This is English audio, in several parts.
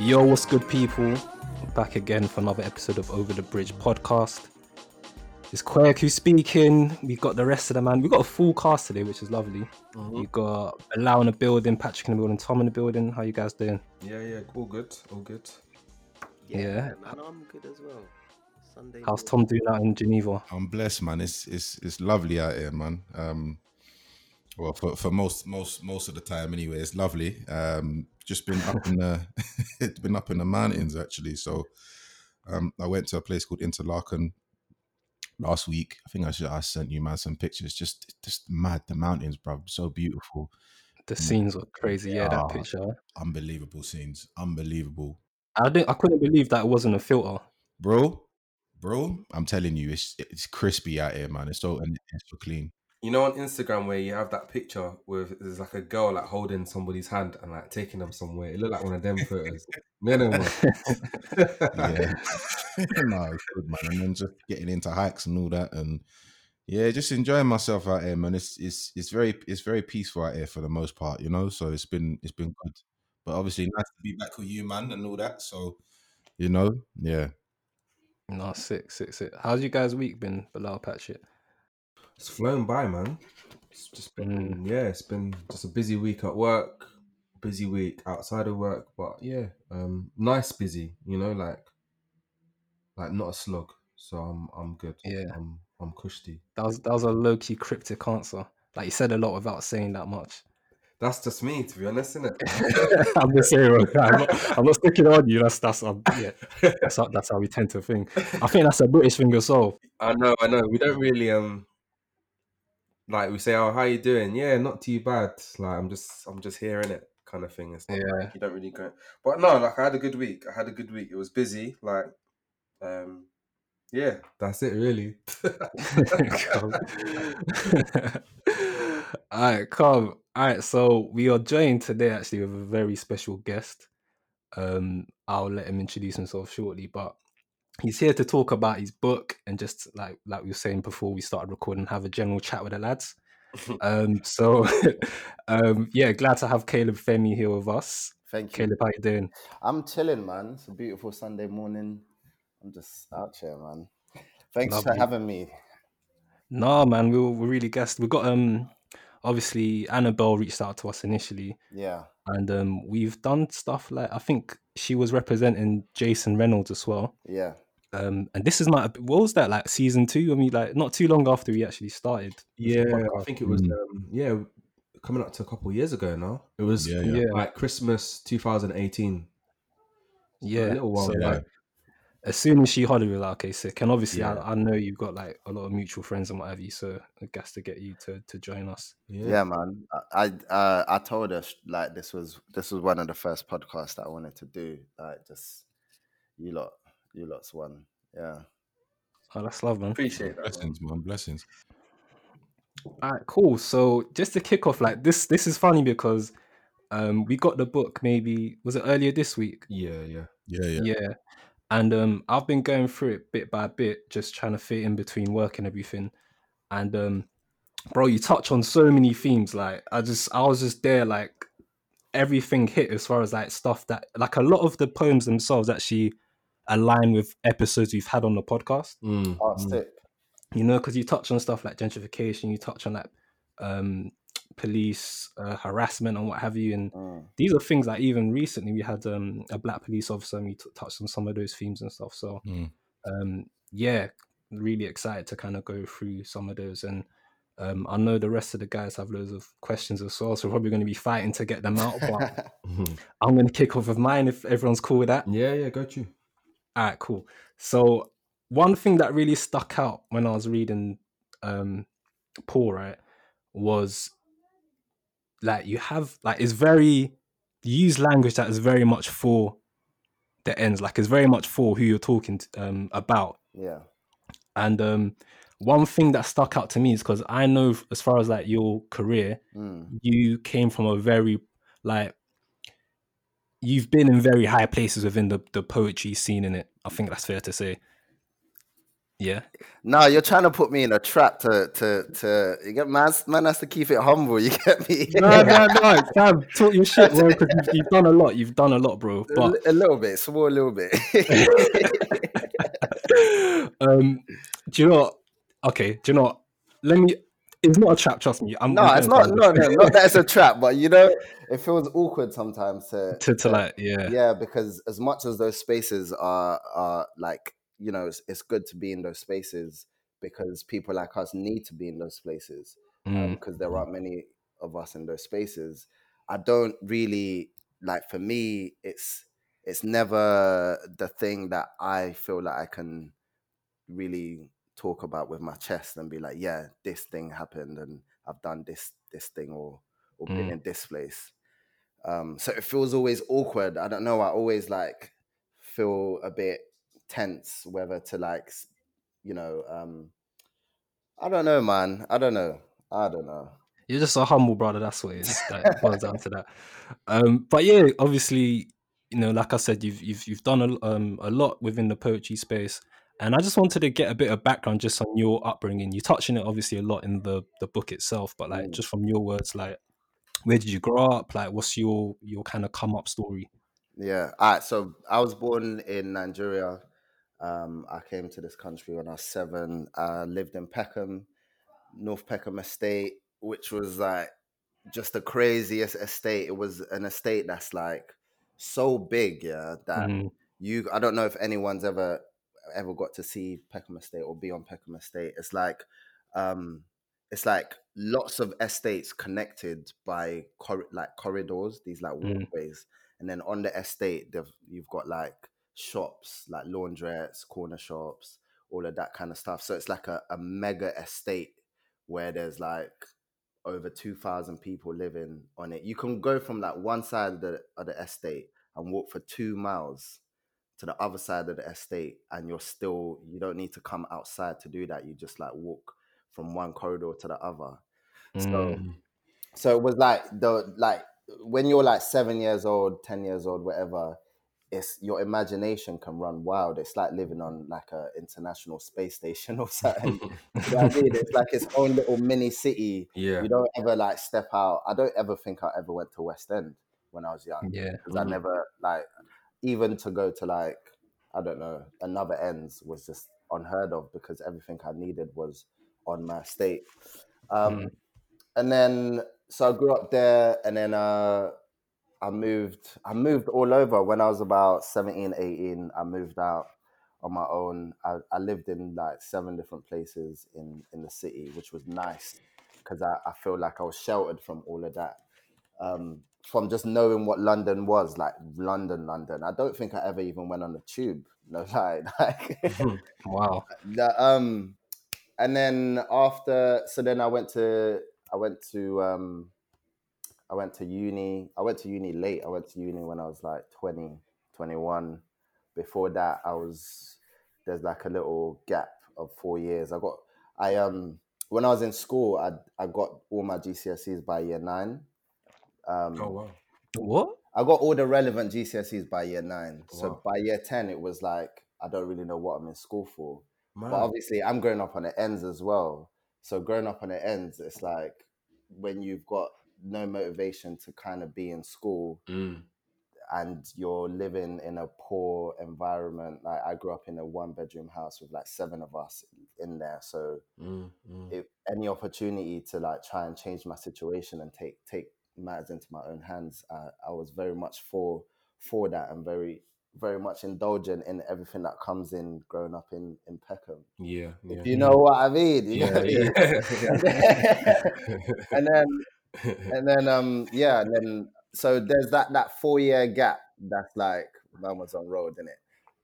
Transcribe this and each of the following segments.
Yo, what's good, people? Back again for another episode of Over the Bridge podcast. It's Quirk who's speaking. We got the rest of the man. We got a full cast today, which is lovely. We got Bilal in the building, Patrick in the building, Tom in the building. How you guys doing? Yeah, yeah, all good, all good. Yeah. man, I'm good as well. Sunday. How's. Tom doing out in Geneva? I'm blessed, man. It's it's it's lovely out here, man. Um, well, for, for most most most of the time, anyway, it's lovely. Um, just been up in the it's been up in the mountains actually. So, um, I went to a place called Interlaken last week. I think I should I sent you man some pictures. Just just mad the mountains, bro. So beautiful, The scenes were crazy. Yeah, that Ah. picture. unbelievable scenes, unbelievable, I didn't. I couldn't believe that it wasn't a filter. bro. Bro, I'm telling you, it's it's crispy out here, man. It's so and it's so clean. You know, on Instagram where you have that picture with there's like a girl like holding somebody's hand and like taking them somewhere. It looked like one of them photos. Minimum. yeah. no, it's good, man. And then just getting into hikes and all that, and yeah, just enjoying myself out here, man. It's it's it's very it's very peaceful out here for the most part, you know. So it's been it's been good, but obviously nice to be back with you, man, and all that. So you know, yeah. No, sick, sick, sick. How's you guys' week been, Bilal Patrick? It's flown by, man. It's just been yeah, it's been just a busy week at work, busy week outside of work, but yeah, um, nice busy. You know, like like not a slog. So I'm I'm good. Yeah. I'm I'm cushy. That was that was a low key cryptic answer. Like you said a lot without saying that much. That's just me, to be honest, isn't it? I'm just saying. I'm not, I'm not sticking on you. That's that's um, yeah. That's how, that's how we tend to think. I think that's a British thing well. I know, I know. We don't really um like we say, "Oh, how you doing?" Yeah, not too bad. Like I'm just, I'm just hearing it, kind of thing. It's not Yeah. like you don't really go. But no, like I had a good week. I had a good week. It was busy. Like, um, yeah, that's it, really. All right, come. All right, so we are joined today actually with a very special guest. Um, I'll let him introduce himself shortly, but he's here to talk about his book and just like like we were saying before we started recording, have a general chat with the lads. Um, so um, yeah, glad to have Caleb Femi here with us. Thank you. Caleb, how you doing? I'm chilling, man. It's a beautiful Sunday morning. I'm just out here, man. Thanks for having me. No, man, we were, we really guessed. We got um, obviously Annabelle reached out to us initially. Yeah. and um, we've done stuff like I think she was representing Jason Reynolds as well. Yeah. Um, and this is my what was that like season two? I mean, like not too long after we actually started. yeah, I think it was. Mm. Um, yeah, coming up to a couple of years ago now. It was Yeah, yeah. like Christmas 2018. Yeah, a little while so, back. like, as soon as she hollered, we were like, okay, sick. And obviously, Yeah. I, I know you've got like a lot of mutual friends and what have you, so I guess to get you to to join us. Yeah, man. I I, uh, I told her like this was this was one of the first podcasts that I wanted to do. Like just you lot, you lot's one. Yeah. Oh, that's love, man. appreciate that. man. Blessings, man. Blessings. All right, cool. So just to kick off, like this, this is funny because um, we got the book maybe was it earlier this week? Yeah, yeah. Yeah, yeah. yeah and um i've been going through it bit by bit just trying to fit in between work and everything and um bro you touch on so many themes like i just i was just there like everything hit as far as like stuff that like a lot of the poems themselves actually align with episodes we've had on the podcast Mm, Oh, mm. you know because you touch on stuff like gentrification you touch on like um police uh, harassment and what have you and Mm. these are things that even recently we had um, a black police officer and we t- touched on some of those themes and stuff so Mm. um, yeah really excited to kind of go through some of those and um, i know the rest of the guys have loads of questions as well so we're probably going to be fighting to get them out but Mhm. i'm going to kick off with mine if everyone's cool with that Yeah, yeah, got you. All right cool so one thing that really stuck out when i was reading um, Poor right was like you have like it's very you use language that is very much for the ends like it's very much for who you're talking t- um, about yeah. and um, one thing that stuck out to me is because i know as far as like your career Mm. you came from a very like you've been in very high places within the, the poetry scene in it i think that's fair to say Yeah. No, you're trying to put me in a trap to to to you get man. Man has to keep it humble. You get me? No, no, no. Sam, talk your shit, bro. Because you've, you've done a lot. You've done a lot, bro. a, But li- a little bit, small, a little bit. um, do you know? What? Okay, do you know? What? Let me. It's not a trap. Trust me. I'm, no, I'm it's not. No, no, not that it's a trap, but you know, it feels awkward sometimes to to to like yeah. yeah because as much as those spaces are are like you know it's, it's good to be in those spaces because people like us need to be in those places Mm, because there aren't many of us in those spaces i don't really like for me it's it's never the thing that i feel like i can really talk about with my chest and be like yeah this thing happened and i've done this this thing or or been Mm. in this place um so it feels always awkward i don't know i always like feel a bit tense whether to like you know um i don't know man i don't know i don't know You're just a humble brother. That's what it is. It boils down to that. Um, but yeah, obviously, you know, like I said, you've you've you've done a, um, a lot within the poetry space, and I just wanted to get a bit of background just on your upbringing. You touch on it obviously a lot in the the book itself, but like Mm. just from your words, like where did you grow up? Like, what's your your kind of come up story? Yeah. All right. So I was born in Nigeria. Um, I came to this country when I was seven. I lived in Peckham, North Peckham Estate, which was like just the craziest estate. It was an estate that's like so big, yeah, that Mhm. you I don't know if anyone's ever ever got to see Peckham Estate or be on Peckham Estate. It's like um it's like lots of estates connected by cor- like corridors, these like Mm. walkways, and then on the estate, you've got like shops, like laundrettes, corner shops, all of that kind of stuff. So it's like a, a mega estate where there's like over 2,000 people living on it. You can go from like one side of the, of the estate and walk for two miles to the other side of the estate, and you're still, you don't need to come outside to do that. You just like walk from one corridor to the other. So, Mm. so it was like the like when you're like seven years old, ten years old, whatever. It's your imagination can run wild. It's like living on like a international space station or something. you know I mean? It's like its own little mini city. Yeah. You don't ever like step out. I don't ever think I ever went to West End when I was young Yeah. because I Mm. never like even to go to like I don't know another ends was just unheard of because everything I needed was on my state. Um, Mm. And then so I grew up there, and then uh, I moved. I moved all over when I was about 17, 18. I moved out on my own. I, I lived in like seven different places in in the city, which was nice because I, I feel like I was sheltered from all of that um, from just knowing what London was like. London, London. I don't think I ever even went on the tube. No lie. Like, Wow. the, um, and then after, so then I went to I went to um, I went to uni. I went to uni late. I went to uni when I was like 20, 21. Before that, I was there's like a little gap of four years. I got I um when I was in school, I I got all my GCSEs by year nine. Um, Oh wow. What? I got all the relevant GCSEs by year nine. So by year ten, it was like I don't really know what I'm in school for. Man. But obviously, I'm growing up on the ends as well. So growing up on the ends, it's like when you've got no motivation to kind of be in school Mm. and you're living in a poor environment. Like I grew up in a one bedroom house with like seven of us in there. So Mm. Mm. if any opportunity to like try and change my situation and take take matters into my own hands, I, I was very much for for that and very very much indulgent in everything that comes in growing up in in Peckham. Yeah. Yeah. If you know what I mean, you yeah. know what I mean? yeah. and then and then um yeah, and then so there's that that four year gap that's like man was on road, in it?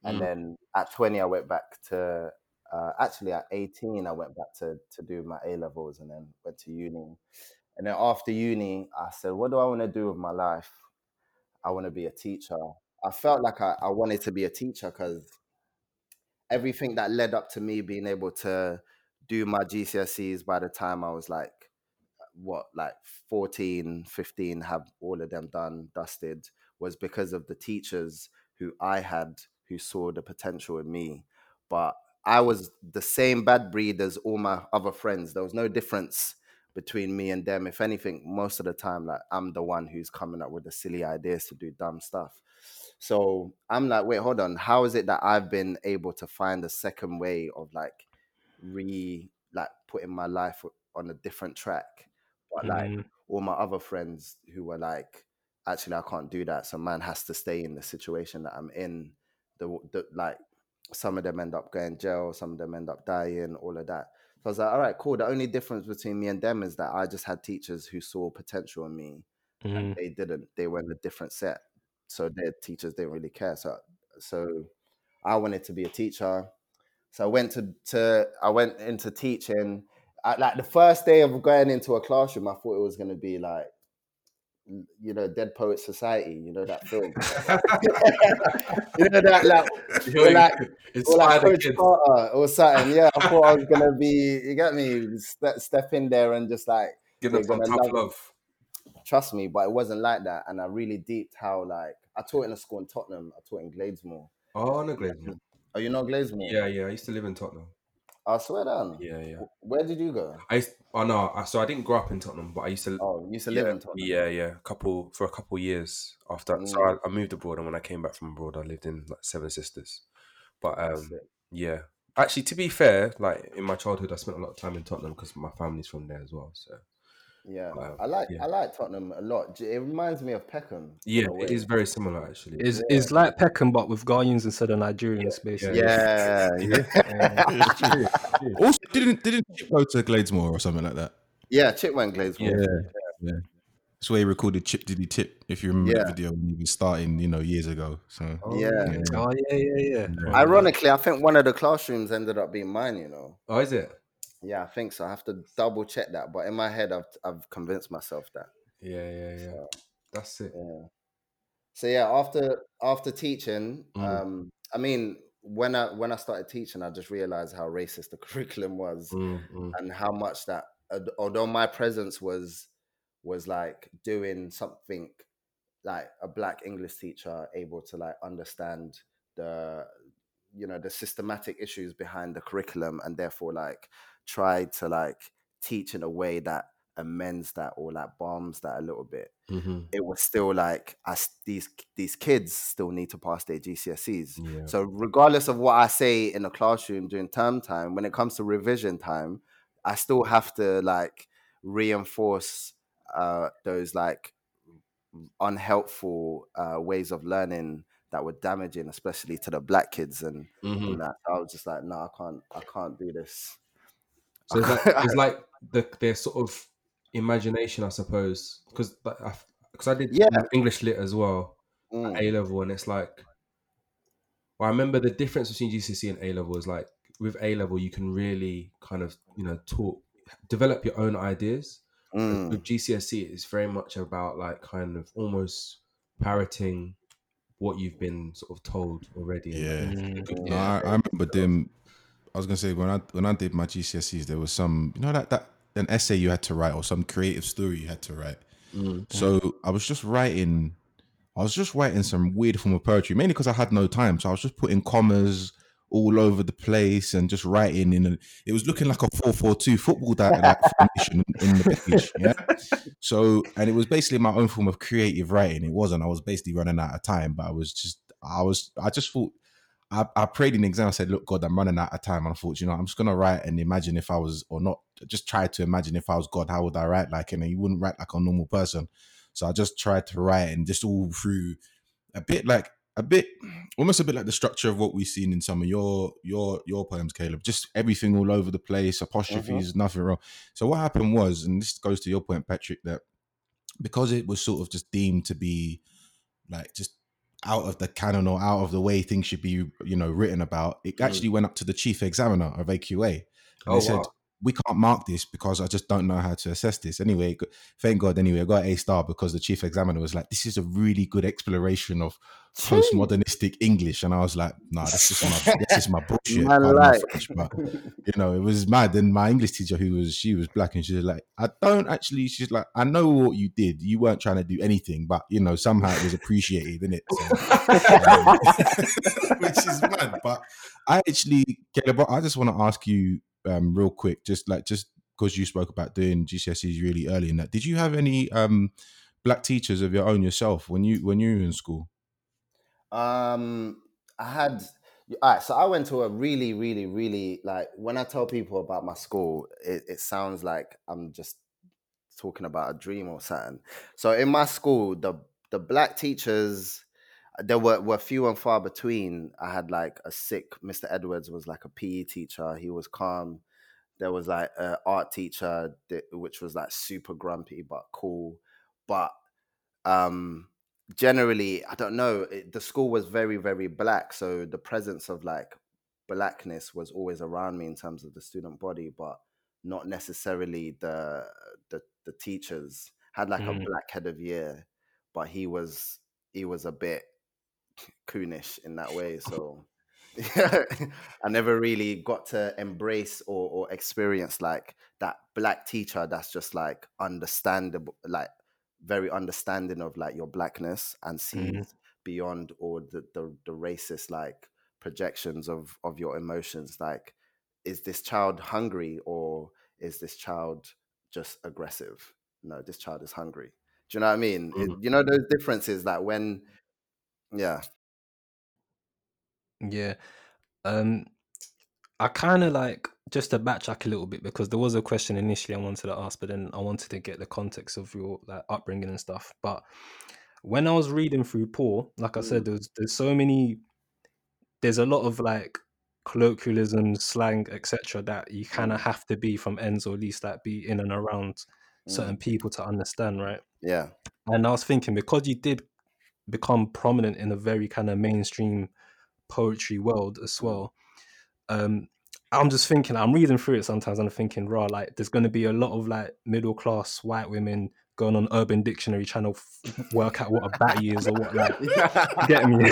And Mm. then at 20 I went back to uh, actually at 18 I went back to to do my A levels and then went to uni. And then after uni, I said, what do I want to do with my life? I want to be a teacher. I felt like I, I wanted to be a teacher because everything that led up to me being able to do my GCSEs by the time I was like, what, like 14, 15, have all of them done, dusted, was because of the teachers who I had who saw the potential in me. But I was the same bad breed as all my other friends. There was no difference between me and them. If anything, most of the time, like I'm the one who's coming up with the silly ideas to do dumb stuff. So I'm like, wait, hold on. How is it that I've been able to find a second way of like re like putting my life on a different track? But like Mm. all my other friends who were like, actually, I can't do that. So man has to stay in the situation that I'm in. The, the like some of them end up going jail, some of them end up dying, all of that. So I was like, all right, cool. The only difference between me and them is that I just had teachers who saw potential in me Mm. they didn't. They were in a different set, so their teachers didn't really care. So, so I wanted to be a teacher. So I went to to I went into teaching. I, like the first day of going into a classroom, I thought it was going to be like, you know, Dead Poet Society. You know that film. you know that like, or like or like Coach. Carter or something. Yeah, I thought I was gonna be. You get me? Step, step in there and just like Give them some tough love love. trust me, but it wasn't like that. And I really deeped how like I taught in a school in Tottenham. I taught in Gladesmore. Oh, no, Gladesmore. Oh, you know Gladesmore? Yeah, yeah. I used to live in Tottenham. I swear down. Yeah, yeah. Where did you go? I used, oh no, I, so I didn't grow up in Tottenham, but I used to. Oh, you used to yeah, live in Tottenham. Yeah, yeah. Couple for a couple years after. So Mm. I, I moved abroad, and when I came back from abroad, I lived in like Seven Sisters. But um, yeah. Actually, to be fair, like in my childhood, I spent a lot of time in Tottenham because my family's from there as well. So Yeah, Wow. I like Yeah. I like Tottenham a lot. It reminds me of Peckham. yeah, it is very similar actually. Is is like Peckham but with Ghanaians instead of Nigerians, basically. Yeah, yeah, Also, didn't didn't Chip go to Gladesmore or something like that? yeah. Chip went Gladesmore. yeah. That's where he recorded Chip Diddy Chip. If you remember Yeah. the video when he was starting, you know, years ago. So oh, Yeah. yeah. Oh yeah, yeah, yeah. Yeah. Ironically, I think one of the classrooms ended up being mine. You know. Oh, is it? Yeah, I think so. I have to double check that, but in my head, I've I've convinced myself that. Yeah, yeah, yeah. That's it. Yeah. So yeah, after after teaching, Mm. um, I mean, when I when I started teaching, I just realized how racist the curriculum was, Mm, mm. and how much that although my presence was was like doing something like a black English teacher able to like understand the you know the systematic issues behind the curriculum and therefore like try to like teach in a way that amends that or like bombs that a little bit Mhm. it was still like as these these kids still need to pass their GCSEs. Yeah. So regardless of what I say in the classroom during term time, when it comes to revision time, I still have to like reinforce uh, those like unhelpful uh, ways of learning that were damaging, especially to the black kids and, Mhm. and that. I was just like, no, I can't, I can't do this. So it's like, it's like the their sort of imagination, I suppose, because because I did Yeah. English lit as well, Mm, A level, and it's like, well, I remember the difference between GCSE and A level is like with A level you can really kind of you know talk, develop your own ideas. mm, With GCSE, it's very much about like kind of almost parroting what you've been sort of told already. and, Yeah. Mm. good- No, I, I remember them. I was gonna say when I when I did my GCSEs, there was some you know that that an essay you had to write or some creative story you had to write. Mm. So I was just writing, I was just writing some weird form of poetry, mainly because I had no time. So I was just putting commas all over the place and just writing in. A, it was looking like a four four two football that, that formation in the page. Yeah. So and it was basically my own form of creative writing. It wasn't. I was basically running out of time, but I was just. I was. I just thought. I, I prayed in the exam. I said, "Look, God, I'm running out of time." And I thought, you know, I'm just gonna write and imagine if I was or not. Just try to imagine if I was God, how would I write? Like, and you wouldn't write like a normal person. So I just tried to write and just all through a bit like a bit almost a bit like the structure of what we've seen in some of your your your poems, Caleb. Just everything all over the place, apostrophes, uh-huh. nothing wrong. So what happened was, and this goes to your point, Patrick, that because it was sort of just deemed to be like just out of the canon or out of the way things should be, you know, written about, it mm. actually went up to the chief examiner of AQA. And Oh, they said, wow. We can't mark this because I just don't know how to assess this. Anyway, thank God. Anyway, I got A star because the chief examiner was like, "This is a really good exploration of postmodernistic English," and I was like, "No, nah, this is my this is my bullshit." Like. French, but you know, it was mad. And my English teacher, who was she was black, and she was like, "I don't actually." She's like, "I know what you did. You weren't trying to do anything, but you know, somehow it was appreciated, in it?" So, um, which is mad. But I actually, Caleb, I just want to ask you um, real quick, just like just because you spoke about doing GCSEs really early in that. Did you have any um, black teachers of your own yourself when you when you were in school? Um, I had. All right, so I went to a really, really, really like when I tell people about my school, it, it sounds like I'm just talking about a dream or something. So in my school, the the black teachers there were, were few and far between. I had like a sick Mr. Edwards was like a PE teacher. He was calm. There was like an art teacher that, which was like super grumpy but cool. But um generally, I don't know. It, the school was very very black, so the presence of like blackness was always around me in terms of the student body, but not necessarily the the, the teachers. Had like mm. a black head of year, but he was he was a bit coonish in that way. So I never really got to embrace or, or experience like that black teacher that's just like understandable, like very understanding of like your blackness and sees mm-hmm. beyond all the, the the racist like projections of of your emotions. Like, is this child hungry or is this child just aggressive? No, this child is hungry. Do you know what I mean? Mm-hmm. It, you know those differences that when, yeah, yeah. Um, I kind of like just to backtrack a little bit because there was a question initially I wanted to ask, but then I wanted to get the context of your like upbringing and stuff. But when I was reading through Poor, like I said, mm. there's there's so many, there's a lot of like colloquialisms, slang, etc. That you kind of mm. have to be from ends or at least like be in and around certain mm. people to understand, right? Yeah. And I was thinking because you did become prominent in a very kind of mainstream poetry world as well. Um, I'm just thinking, I'm reading through it sometimes and I'm thinking, raw, like there's going to be a lot of like middle class white women going on Urban Dictionary trying to f- work out what a batty is or what, like, get me.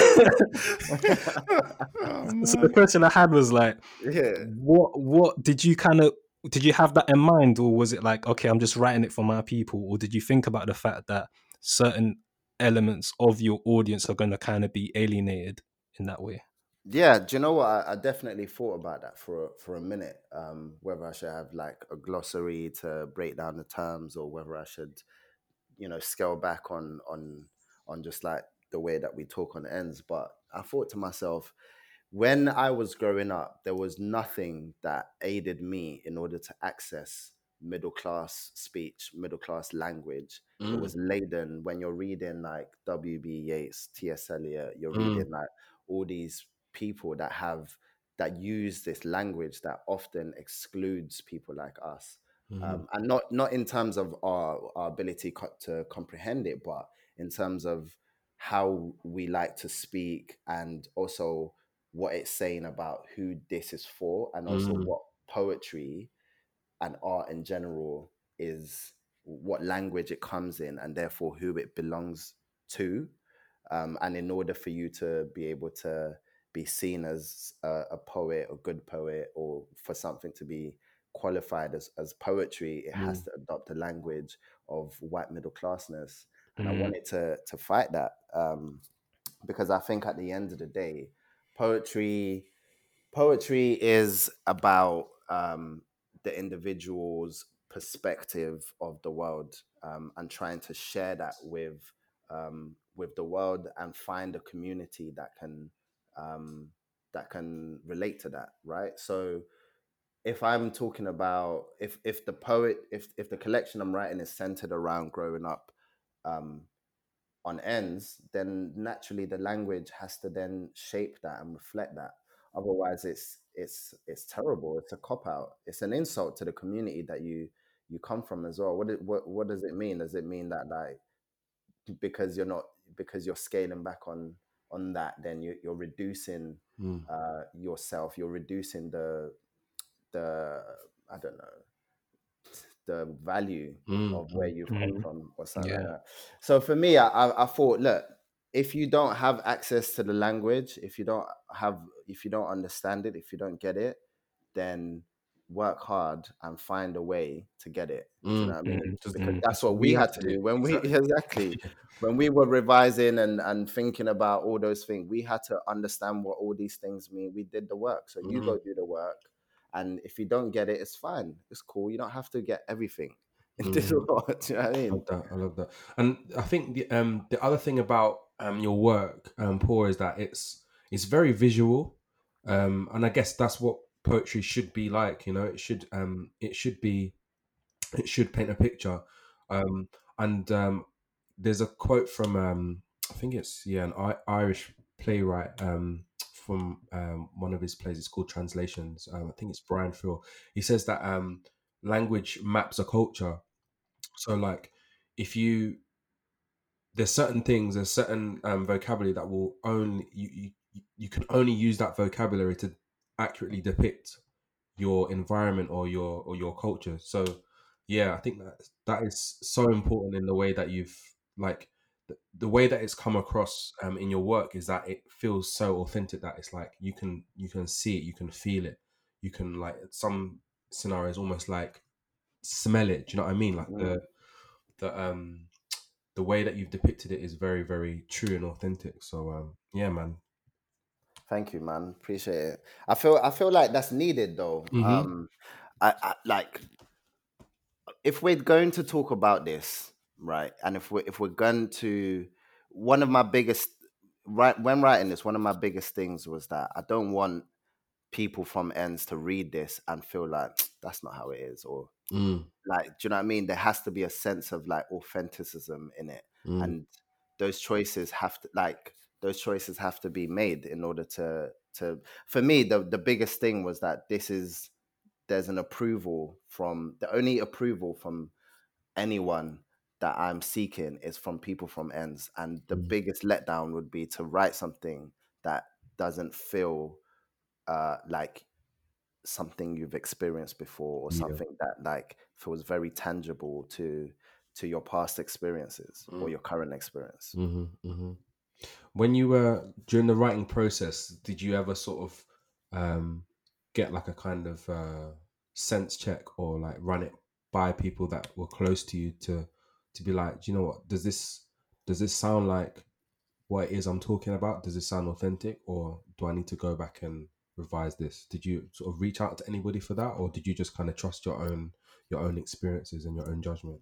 oh, so the question I had was like, yeah. what, what did you kind of, did you have that in mind or was it like, okay, I'm just writing it for my people? Or did you think about the fact that certain elements of your audience are going to kind of be alienated in that way? Yeah, do you know what? I, I definitely thought about that for a, for a minute. Um, whether I should have like a glossary to break down the terms, or whether I should, you know, scale back on on on just like the way that we talk on ends. But I thought to myself, when I was growing up, there was nothing that aided me in order to access middle class speech, middle class language. Mm. It was laden when you're reading like W.B. Yeats, T.S. Eliot, you're mm. reading like all these people that have that use this language that often excludes people like us mm-hmm. um, and not not in terms of our, our ability co- to comprehend it but in terms of how we like to speak and also what it's saying about who this is for and also mm-hmm. what poetry and art in general is what language it comes in and therefore who it belongs to um, and in order for you to be able to be seen as a, a, poet a good poet or for something to be qualified as, as poetry it mm. has to adopt a language of white middle classness and mm. i wanted to to fight that um, because i think at the end of the day poetry poetry is about um, the individual's perspective of the world um, and trying to share that with um, with the world and find a community that can um, that can relate to that, right? So if I'm talking about if if the poet if if the collection I'm writing is centered around growing up um, on ends, then naturally the language has to then shape that and reflect that. Otherwise, it's it's it's terrible. It's a cop out. It's an insult to the community that you you come from as well. What what what does it mean? Does it mean that like because you're not because you're scaling back on on that, then you, are reducing mm. uh, yourself. You're reducing the the I don't know the value Mm, of where you've come Mm. from or something like that. So for me, I, I I thought, look, if you don't have access to the language, if you don't have, if you don't understand it, if you don't get it, then work hard and find a way to get it. Do you Mm, know what I mean? mm, mm. that's what we, had to do when we Exactly. exactly when we were revising and and thinking about all those things. We had to understand what all these things mean. We did the work, so you Mhm. go do the work. And if you don't get it, it's fine. It's cool. You don't have to get everything in this Mhm. world. Do you know I I love that. I love that. And I think the um the other thing about um your work, um, Poor, is that it's it's very visual. Um, and I guess that's what poetry should be like. You know, it should um it should be it should paint a picture. Um, and um, there's a quote from um I think it's yeah an I- Irish playwright um from um one of his plays. It's called Translations. Um, I think it's Brian Friel. He says that um language maps a culture so like if you there's certain things, there's certain um, vocabulary that will only you, you you can only use that vocabulary to accurately depict your environment or your or your culture. So yeah, I think that that is so important in the way that you've like the, the way that it's come across um, in your work is that it feels so authentic that it's like you can you can see it, you can feel it, you can like some scenarios almost like smell it. Do you know what I mean? Like Mm. the the um the way that you've depicted it is very very true and authentic. So um yeah, man. Thank you, man. Appreciate it. I feel I feel like that's needed though. Mhm. Um I, I like if we're going to talk about this, right? And if we're if we're going to one of my biggest right when writing this, one of my biggest things was that I don't want people from ends to read this and feel like that's not how it is or Mm, like do you know what I mean? There has to be a sense of like authenticism in it. mm, and those choices have to like those choices have to be made in order to to for me the the biggest thing was that this is there's an approval from the only approval from anyone that I'm seeking is from people from ends and the Mm. biggest letdown would be to write something that doesn't feel uh like something you've experienced before or Yeah. something that like feels very tangible to to your past experiences or Mm. your current experience. mhm, mhm. When you were during the writing process, did you ever sort of um get like a kind of uh sense check or like run it by people that were close to you to to be like, do you know what, does this does this sound like what it is I'm talking about? Does this sound authentic or do I need to go back and revise this? Did you sort of reach out to anybody for that or did you just kind of trust your own your own experiences and your own judgment?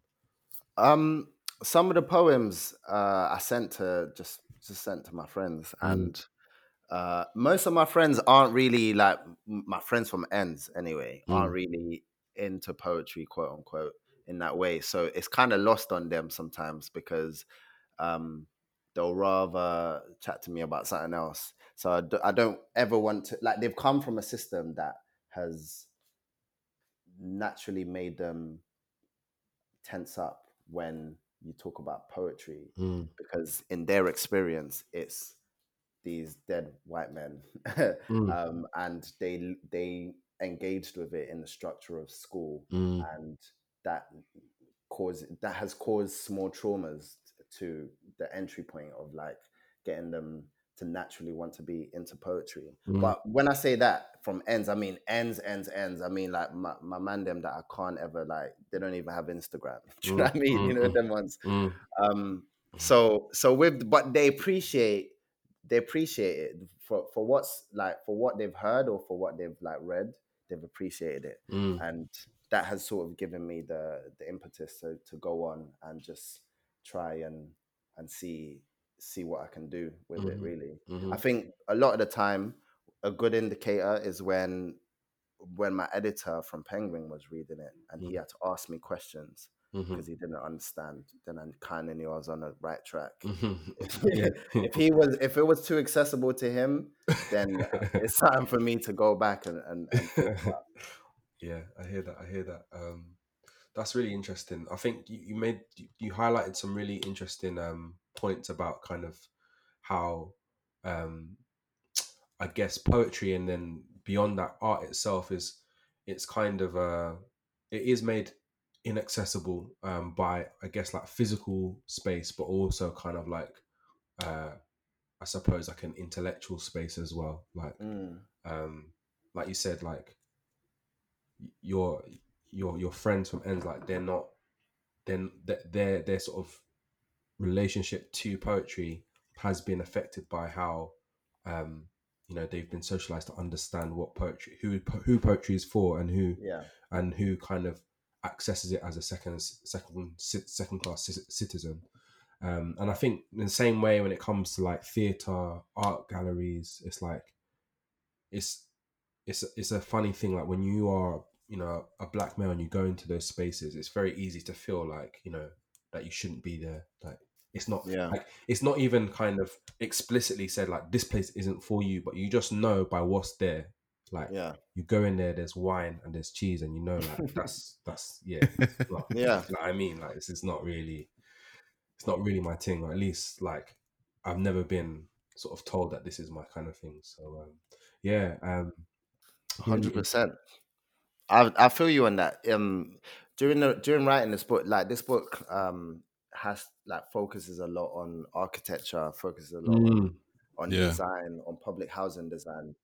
Um some of the poems uh I sent to just just sent to my friends Mm. and uh most of my friends aren't really like my friends from ends anyway aren't Mm. really into poetry quote unquote in that way so it's kind of lost on them sometimes because um they'll rather chat to me about something else so I d- I don't ever want to like they've come from a system that has naturally made them tense up when you talk about poetry Mm. because in their experience it's these dead white men Mm. um, and they they engaged with it in the structure of school Mm. and that cause that has caused small traumas to the entry point of like getting them to naturally want to be into poetry Mm. but when i say that from ends i mean ends ends ends i mean like my, my man them that i can't ever like they don't even have instagram do you know what i mean you know Mm, them ones Mm. um so so with but they appreciate they appreciate it for for what's like for what they've heard or for what they've like read they've appreciated it Mm. and that has sort of given me the the impetus to, to go on and just try and and see see what i can do with it Mhm. really i Mhm. think a lot of the time a good indicator is when when my editor from penguin was reading it and he Mm. had to ask me questions because he didn't understand then i kind of knew i was on the right track Mhm. if he was if it was too accessible to him then it's time for me to go back and, and, and yeah, I hear that. I hear that. Um, that's really interesting. I think you, you made you, you highlighted some really interesting um, points about kind of how um, I guess poetry and then beyond that art itself is it's kind of uh it is made inaccessible um by I guess like physical space, but also kind of like uh I suppose like an intellectual space as well. Like Mm. um like you said, like your your your friends from ends like they're not then they're they're sort of relationship to poetry has been affected by how um you know they've been socialized to understand what poetry who who poetry is for and who Yeah. and who kind of accesses it as a second second second class citizen um and i think in the same way when it comes to like theater art galleries it's like it's it's it's a funny thing like when you are you know a black male and you go into those spaces it's very easy to feel like you know that you shouldn't be there like it's not Yeah. like it's not even kind of explicitly said like this place isn't for you but you just know by what's there like Yeah. you go in there there's wine and there's cheese and you know like that's that's yeah not- Yeah. like I mean like this is not really it's not really my thing or at least like I've never been sort of told that this is my kind of thing so um yeah um Hundred percent. I I feel you on that. Um, during the during writing this book, like this book, um, has like focuses a lot on architecture, focuses a lot on, Mm, on Yeah. design, on public housing design.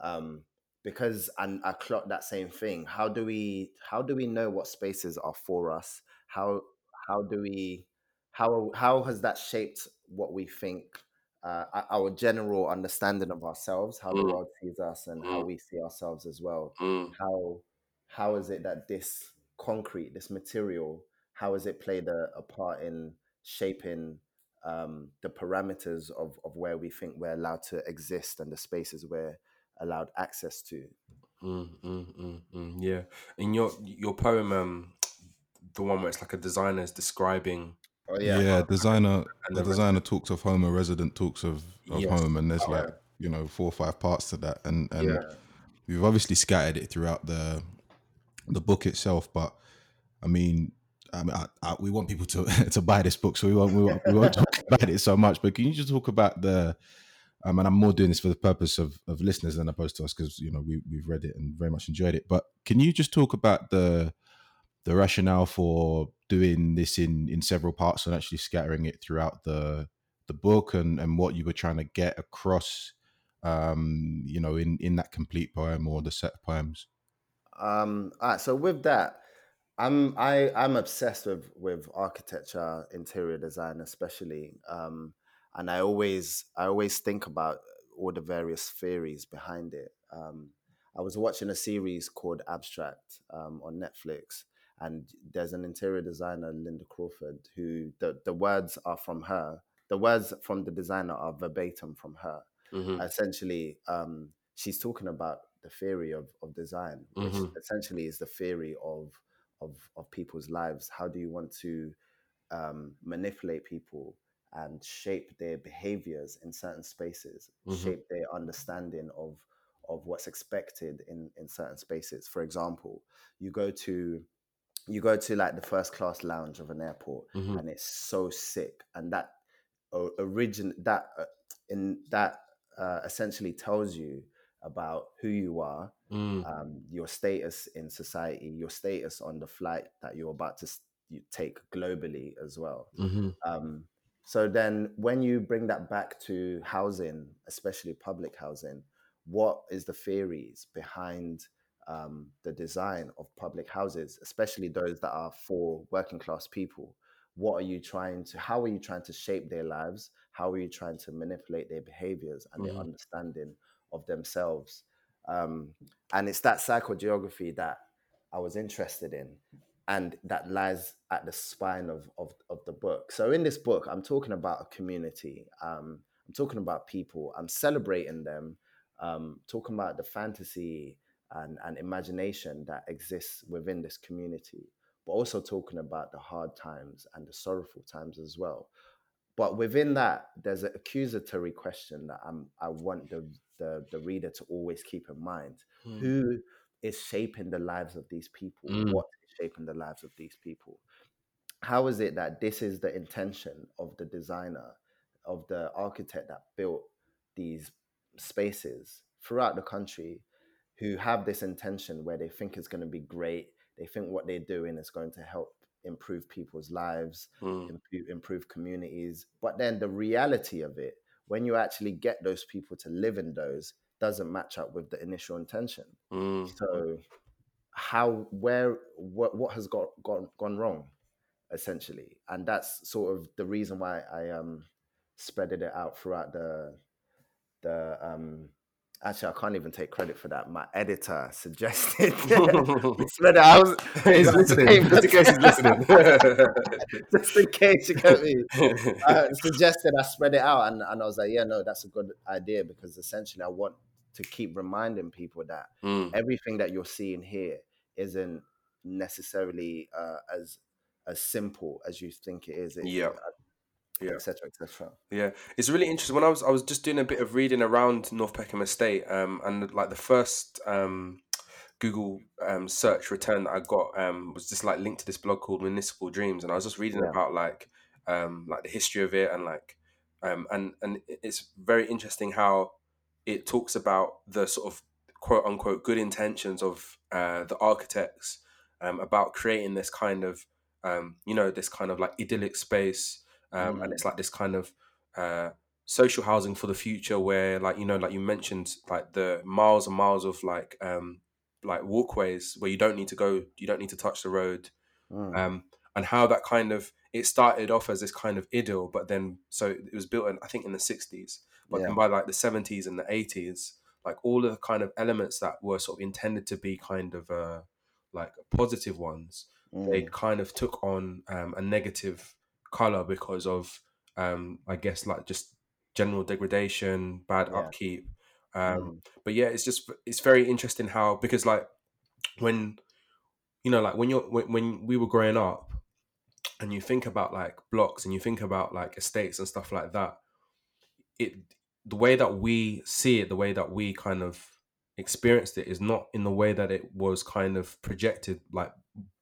Um, because and I clocked that same thing. How do we how do we know what spaces are for us? How how do we how how has that shaped what we think uh, our general understanding of ourselves, how the Mm. world sees us, and how Mm. we see ourselves as well? mm, How how is it that this concrete, this material, how has it played a, a part in shaping um, the parameters of, of where we think we're allowed to exist and the spaces we're allowed access to? mm, mm, mm, mm, yeah in your your poem um the one where it's like a designer is describing Oh yeah, yeah, designer and the the designer talks of home a resident talks of, of Yes. home and there's Oh, like yeah. you know four or five parts to that and and yeah we've obviously scattered it throughout the the book itself but i mean I mean, I, I, we want people to to buy this book, so we won't we won't, we won't talk about it so much. But can you just talk about the? Um, and I'm more doing this for the purpose of, of listeners than opposed to us because you know we we've read it and very much enjoyed it. But can you just talk about the the rationale for doing this in in several parts and actually scattering it throughout the the book and and what you were trying to get across, um, you know, in in that complete poem or the set of poems? Um, all right, so with that, I'm I I'm obsessed with with architecture, interior design, especially. Um, and I always I always think about all the various theories behind it. Um, I was watching a series called Abstract um, on Netflix, and there's an interior designer, Linda Crawford, who the the words are from her. The words from the designer are verbatim from her mhm, essentially um, she's talking about the theory of, of design which Mhm. essentially is the theory of, of of people's lives how do you want to um, manipulate people and shape their behaviors in certain spaces Mhm. shape their understanding of of what's expected in in certain spaces for example you go to you go to like the first class lounge of an airport mhm, and it's so sick and that origin that uh, in that uh, essentially tells you about who you are mm, um, your status in society your status on the flight that you're about to you take globally as well. Mhm, um, so then when you bring that back to housing especially public housing what is the theories behind um, the design of public houses especially those that are for working class people? What are you trying to how are you trying to shape their lives? How are you trying to manipulate their behaviors and their Mhm. understanding of themselves um, and it's that psychogeography that i was interested in and that lies at the spine of, of, of the book. So in this book, I'm talking about a community. Um, I'm talking about people. I'm celebrating them. Um, talking about the fantasy and, and imagination that exists within this community, but also talking about the hard times and the sorrowful times as well. But within that, there's an accusatory question that I'm, I want the, the, the reader to always keep in mind. mm, Who is shaping the lives of these people? Mm. What is shaping the lives of these people? How is it that this is the intention of the designer, of the architect that built these spaces throughout the country? who have this intention where they think it's going to be great. They think what they're doing is going to help improve people's lives, Mm. improve, improve communities. But then the reality of it, when you actually get those people to live in those, doesn't match up with the initial intention. Mm. So, how, where, what, what has got gone gone wrong, essentially, and that's sort of the reason why I um spreaded it out throughout the the um. Actually, I can't even take credit for that. My editor suggested we spread it out. He's listening. Just in case he's listening. just in case you get me. uh, suggested I spread it out, and, and I was like, yeah, no, that's a good idea because essentially I want to keep reminding people that Mm. everything that you're seeing here isn't necessarily uh, as as simple as you think it is. It, Yeah. Yeah. etc. etc. Yeah, it's really interesting. When I was I was just doing a bit of reading around North Peckham Estate, um, and like the first um, Google um, search return that I got um, was just like linked to this blog called Municipal Dreams, and I was just reading Yeah. about like um, like the history of it and like um, and and it's very interesting how it talks about the sort of quote unquote good intentions of uh, the architects um, about creating this kind of um, you know this kind of like idyllic space um, and Mm. it's like this kind of uh, social housing for the future where like you know like you mentioned like the miles and miles of like um like walkways where you don't need to go you don't need to touch the road Mm. um and how that kind of it started off as this kind of idyll but then so it was built in i think in the 60s but Yeah. then by like the 70s and the 80s like all of the kind of elements that were sort of intended to be kind of uh like positive ones they Mm. kind of took on um, a negative color because of um, I guess like just general degradation, bad Yeah. upkeep. Um, Mm. But yeah, it's just it's very interesting how because like when you know like when you're when, when we were growing up and you think about like blocks and you think about like estates and stuff like that, it the way that we see it, the way that we kind of experienced it is not in the way that it was kind of projected like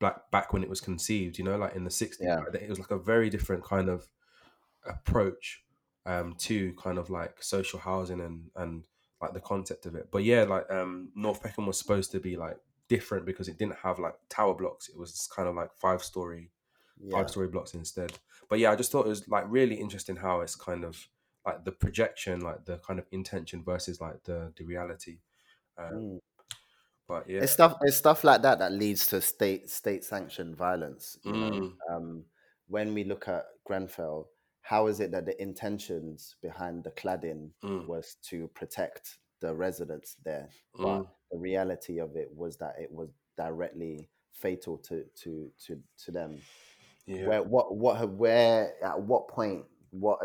back back when it was conceived you know like in the 60s Yeah. it was like a very different kind of approach um to kind of like social housing and and like the concept of it but yeah like um north peckham was supposed to be like different because it didn't have like tower blocks it was kind of like five story Yeah. five story blocks instead. But yeah, I just thought it was like really interesting how it's kind of like the projection, like the kind of intention versus like the the reality. Um, Mm. But yeah, It's stuff. It's stuff like that that leads to state state sanctioned violence. You know, Mm. um, when we look at Grenfell, how is it that the intentions behind the cladding Mm. was to protect the residents there, Mm. but the reality of it was that it was directly fatal to to to to them. yeah, Where what what where at what point what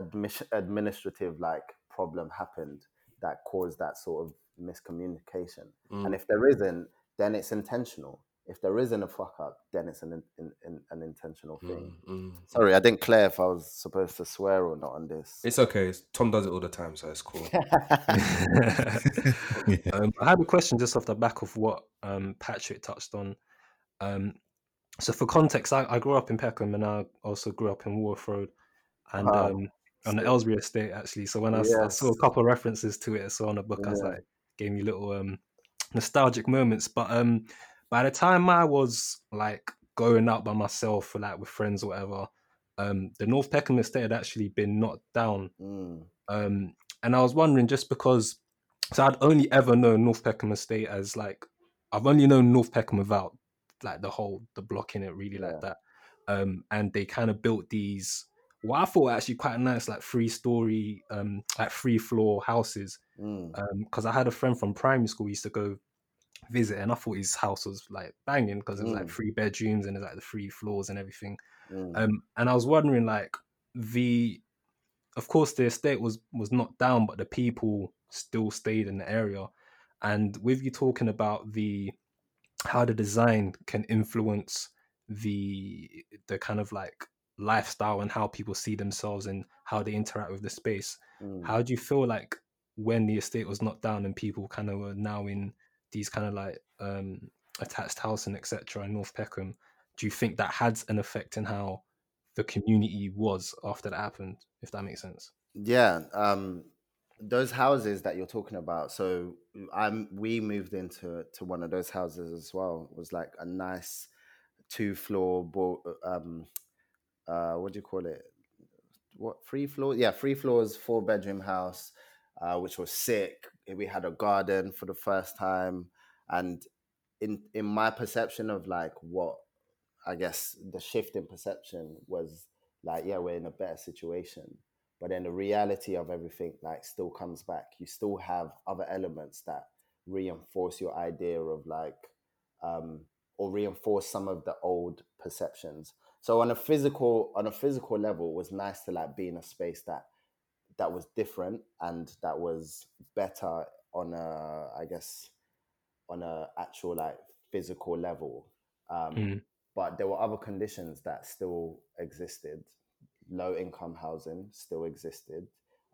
administrative like problem happened that caused that sort of miscommunication? Mm. And if there isn't, then it's intentional. If there isn't a fuck up, then it's an in, in, in- an intentional thing. Mm, mm. Sorry, I didn't clear if I was supposed to swear or not on this. It's okay. Tom does it all the time, so it's cool. um, I had a question just off the back of what um, Patrick touched on. Um, so, for context, I, I grew up in Peckham and I also grew up in Wharf Road and Wow. um, on the. Aylesbury estate, actually. So, when I saw a couple of references to it, I saw on the book, I was like, gave me little um, nostalgic moments. But um, by the time I was like going out by myself or like with friends or whatever, um, the North Peckham estate had actually been knocked down Mm, um, and I was wondering just because, so I'd only ever known North Peckham Estate as like, I've only known North Peckham without like the whole the block in it really Yeah. like that. Um, and they kind of built these what I thought actually quite nice like three story um like three floor houses. mm, Um, because I had a friend from primary school used to go visit, and I thought his house was like banging because it was like Mm. three bedrooms and it's like the three floors and everything. mm, Um, and I was wondering, like, the, of course, the estate was was knocked down, but the people still stayed in the area. And with you talking about the how the design can influence the the kind of like lifestyle and how people see themselves and how they interact with the space. mm. How do you feel like when the estate was knocked down and people kind of were now in these kind of like um attached housing, etc. in North Peckham? Do you think that had an effect in how the community was after that happened? If that makes sense. Yeah, um, those houses that you're talking about. So I'm we moved into to one of those houses as well. It was like a nice two floor, bo- um, uh, what do you call it? What three floors? Yeah, three floors, four bedroom house, uh, which was sick. We had a garden for the first time, and in in my perception of like what I guess the shift in perception was like, yeah, we're in a better situation. But then the reality of everything like still comes back. You still have other elements that reinforce your idea of like um or reinforce some of the old perceptions. So on a physical on a physical level, it was nice to like be in a space that that was different and that was better on a I guess on a actual like physical level. Um, Mm. But there were other conditions that still existed. Low income housing still existed.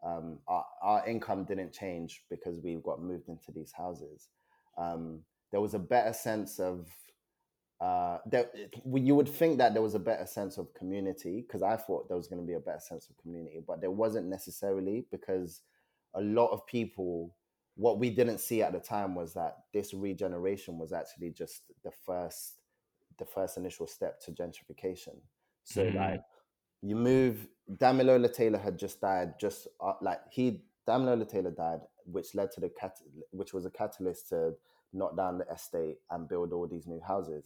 Um, our, our income didn't change because we got moved into these houses. Um, there was a better sense of uh, there, you would think that there was a better sense of community because I thought there was going to be a better sense of community, but there wasn't necessarily because a lot of people, what we didn't see at the time was that this regeneration was actually just the first, the first initial step to gentrification. So Mm. like, you move. Damilola Taylor had just died. Just uh, like he, Damilola Taylor died, which led to the cat, which was a catalyst to knock down the estate and build all these new houses.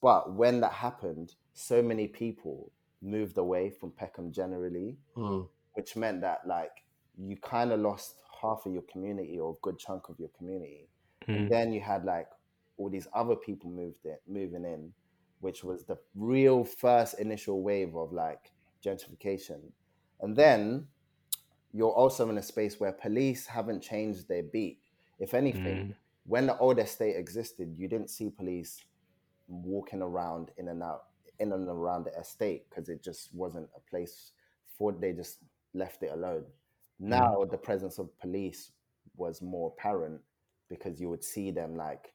But when that happened, so many people moved away from Peckham generally, Mm. which meant that like you kind of lost half of your community or a good chunk of your community. Mm. And then you had like all these other people moved in, moving in, which was the real first initial wave of like gentrification. And then you're also in a space where police haven't changed their beat. If anything, Mm. when the old estate existed, you didn't see police walking around in and out in and around the estate because it just wasn't a place for they just left it alone. Now the presence of police was more apparent because you would see them like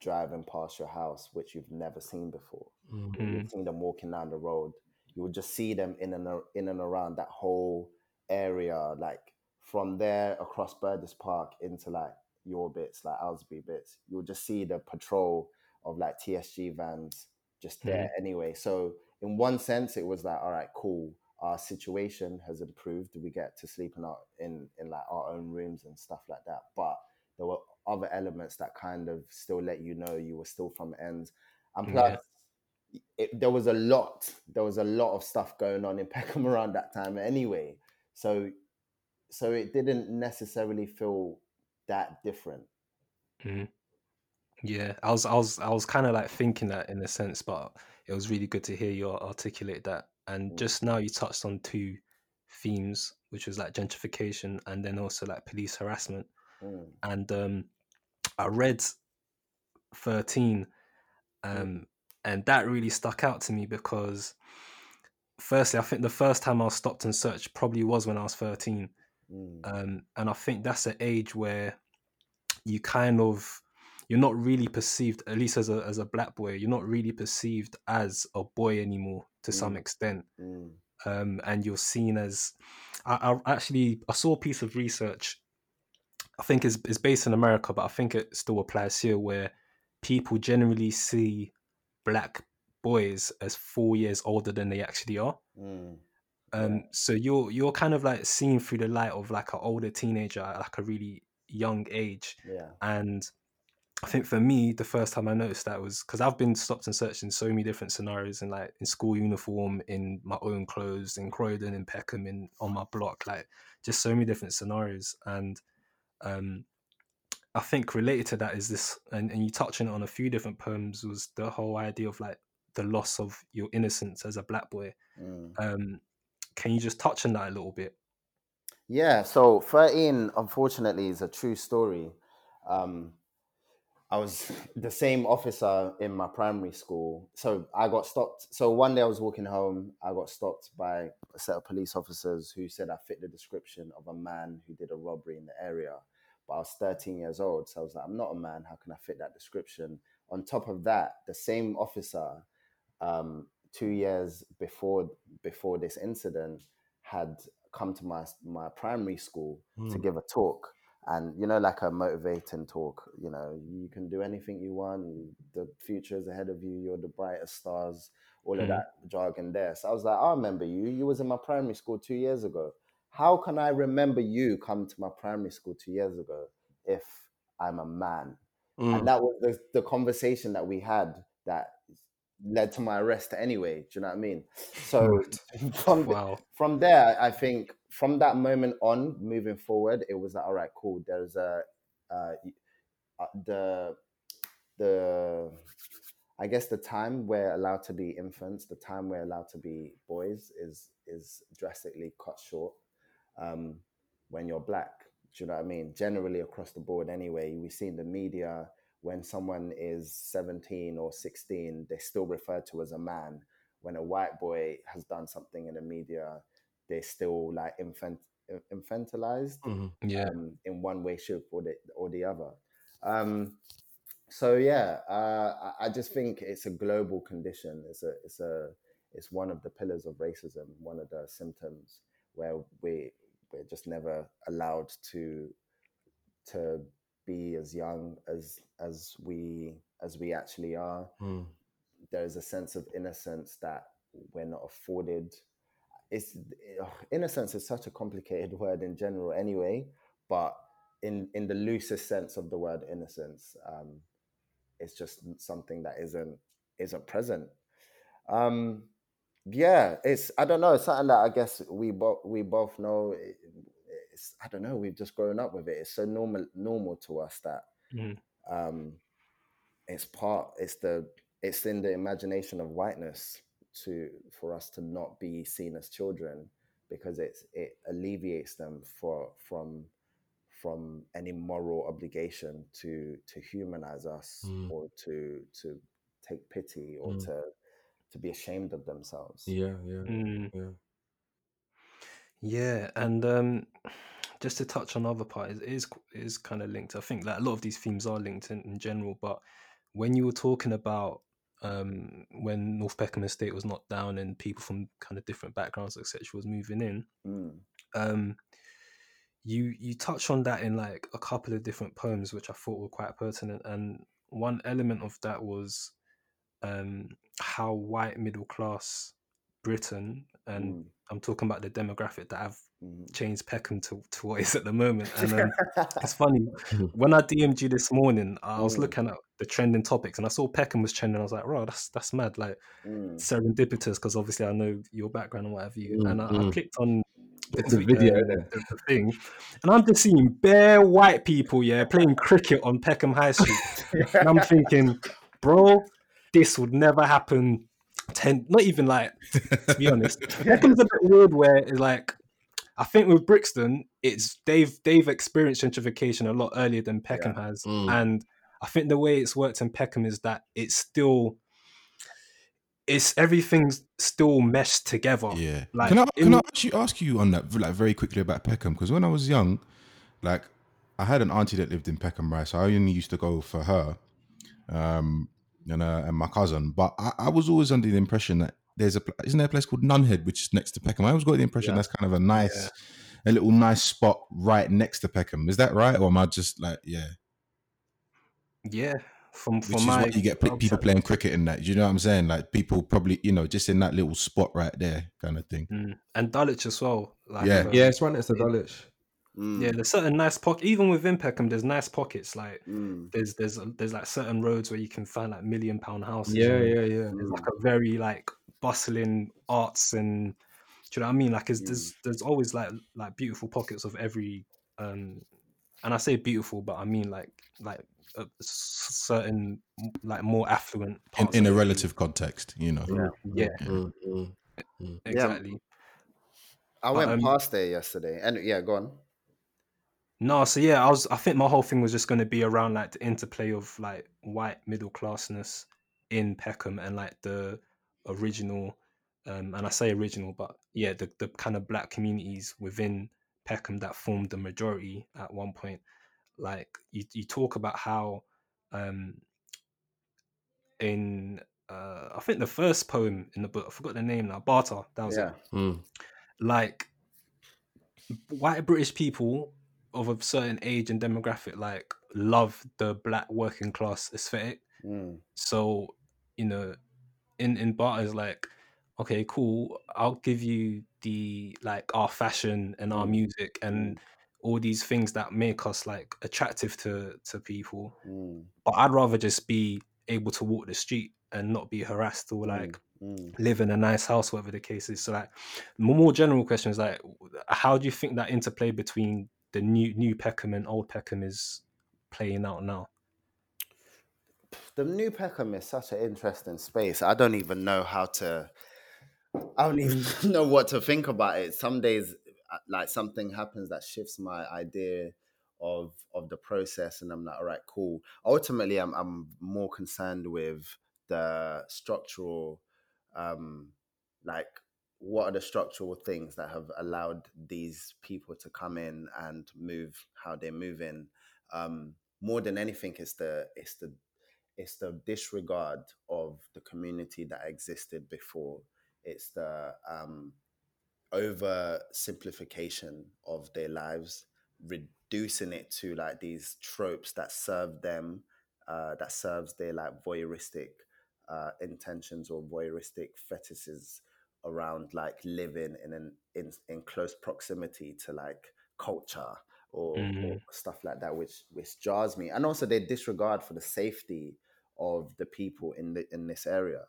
driving past your house, which you've never seen before. Mm. You would see them walking down the road. You would just see them in and in and around that whole area, like from there across Burgess Park into like your bits, like Aylesbury bits. You would just see the patrol of like TSG vans just there anyway. So in one sense, it was like, all right, cool. Our situation has improved. We get to sleep in our in in like our own rooms and stuff like that. But there were other elements that kind of still let you know you were still from ends. And plus, Yeah. it, there was a lot. There was a lot of stuff going on in Peckham around that time anyway. So, so it didn't necessarily feel that different. Mm. Yeah, I was, I was, I was kind of like thinking that in a sense, but it was really good to hear you articulate that. And Mm. just now, you touched on two themes, which was like gentrification and then also like police harassment. Mm, And um, I read thirteen, Mm. um, and that really stuck out to me because, firstly, I think the first time I stopped and searched probably was when I was thirteen. mm, um, and I think that's an age where you kind of you're not really perceived, at least as a as a black boy, you're not really perceived as a boy anymore to some Mm. extent, mm, um, and you're seen as. I, I actually I saw a piece of research. I think is it's based in America, but I think it still applies here, where people generally see black boys as four years older than they actually are. mm, Um, so you're you're kind of like seen through the light of like an older teenager like a really young age. yeah. And I think for me, the first time I noticed that was because I've been stopped and searched in so many different scenarios, in like in school uniform, in my own clothes, in Croydon, in Peckham, in on my block, like just so many different scenarios. And um, I think related to that is this, and, and you touch on it on a few different poems, was the whole idea of like the loss of your innocence as a black boy. Mm. Um, can you just touch on that a little bit? Yeah, so 13, unfortunately, is a true story. Um, I was the same officer in my primary school. So I got stopped. So one day I was walking home, I got stopped by a set of police officers who said I fit the description of a man who did a robbery in the area. But I was 13 years old. So I was like, I'm not a man. How can I fit that description? On top of that, the same officer, um, two years before before this incident, had come to my my primary school to Mm. give a talk, and you know, like a motivating talk. You know, you can do anything you want. The future is ahead of you. You're the brightest stars. All of Mhm. that jargon there. So I was like, I remember you. You was in my primary school two years ago. How can I remember you come to my primary school two years ago if I'm a man? Mm. and that was the, the conversation that we had that led to my arrest anyway do you know what i mean so from Wow. from there i think from that moment on moving forward it was like all right cool there's a uh, uh, the the i guess the time we're allowed to be infants the time we're allowed to be boys is is drastically cut short um, when you're black. Do you know what I mean? Generally across the board, anyway, we see in the media when someone is 17 or 16, they're still referred to as a man. When a white boy has done something in the media, they're still like infant, infantilized Mhm. Yeah. um, in one way, shape, or the or the other. Um, so yeah, uh, I, I just think it's a global condition. It's a it's a it's one of the pillars of racism. One of the symptoms where we we're just never allowed to to be as young as as we as we actually are. Mm. There is a sense of innocence that we're not afforded. It's innocence is such a complicated word in general, anyway. But in in the loosest sense of the word innocence, um, it's just something that isn't isn't present. Um, yeah, it's I don't know. It's something that I guess we both we both know. It- It's I don't know. We've just grown up with it. It's so normal normal to us that Mhm. um, it's part. It's the it's in the imagination of whiteness to for us to not be seen as children because it's it alleviates them for from from any moral obligation to to humanize us Mm. or to to take pity or Mm. to to be ashamed of themselves. Yeah, yeah, Mm. yeah. Yeah, and um, just to touch on other part, it is it is kind of linked. I think that a lot of these themes are linked in, in general. But when you were talking about um, when North Peckham Estate was knocked down and people from kind of different backgrounds, etc., was moving in, Mm. um, you you touch on that in like a couple of different poems, which I thought were quite pertinent. And one element of that was um, how white middle class Britain, and Mm. I'm talking about the demographic that have Mm. changed Peckham to, to what is at the moment. And um, it's funny when I DM'd you this morning, I was Mm. looking at the trending topics and I saw Peckham was trending. I was like, "Right, that's that's mad." Like Mm. serendipitous because obviously I know your background and what have you. Mm, and I, I mm. clicked on the, video, uh, the, the thing, and I'm just seeing bare white people, yeah, playing cricket on Peckham High Street, and I'm thinking, bro, this would never happen. Ten, not even like to be honest. Peckham's a bit weird where it's like I think with Brixton, it's they've they've experienced gentrification a lot earlier than Peckham has, Mm. and I think the way it's worked in Peckham is that it's still it's everything's still meshed together. Yeah. Like, can I in- can I actually ask you on that like very quickly about Peckham? Because when I was young, like I had an auntie that lived in Peckham, right? So I only used to go for her, um, and uh, and my cousin. But I, I was always under the impression that there's a pl- isn't there a place called Nunhead which is next to Peckham? I always got the impression Yeah. that's kind of a nice, a little nice spot right next to Peckham. Is that right, or am I just like yeah? Yeah, from Which from is my why you get pl- people playing cricket in that. You know what I'm saying? Like people probably you know just in that little spot right there, kind of thing. Mm. and Dulwich as well. Like, Yeah. um, Yeah, it's right next to Dulwich. Mm. yeah. There's certain nice pockets. Even within Peckham, there's nice pockets. Like Mm. there's there's there's like certain roads where you can find like million pound houses. Yeah, and yeah, yeah. There's like a very like bustling arts and do you know what I mean? Like, it's, there's there's always like like beautiful pockets of every um, and I say beautiful, but I mean like like a s- certain like more affluent In, parts in of a it. relative context, you know. Yeah. Yeah, Mm, mm. exactly. I But, went um, past there yesterday, and yeah, go on. No, so yeah, I was. I think my whole thing was just going to be around like the interplay of like white middle classness in Peckham and like the original, um, and I say original, but yeah, the the kind of black communities within Peckham that formed the majority at one point. Like you, you talk about how, um, in uh, I think the first poem in the book, I forgot the name now, Barter. That was it Mm. like white British people of a certain age and demographic like love the black working class aesthetic. Mm. So, you know, in in barters like, okay, cool, I'll give you the like our fashion and our Mm. music and all these things that make us like attractive to to people. Mm. But I'd rather just be able to walk the street and not be harassed or like Mm. live in a nice house, whatever the case is. So like more general questions like how do you think that interplay between the new new Peckham and old Peckham is playing out now? the new Peckham is such an interesting space. I don't even know how to. I don't even know what to think about it. Some days, uh, like something happens that shifts my idea of of the process, and I'm like, all right, cool. Ultimately, I'm I'm more concerned with the structural, um, like what are the structural things that have allowed these people to come in and move how they're moving. Um, more than anything, it's the it's the it's the disregard of the community that existed before. It's the um, over simplification of their lives, reducing it to like these tropes that serve them, uh, that serves their like voyeuristic uh, intentions or voyeuristic fetishes around like living in an in, in close proximity to like culture or, or Mhm. stuff like that, which which jars me, and also their disregard for the safety of the people in the in this area.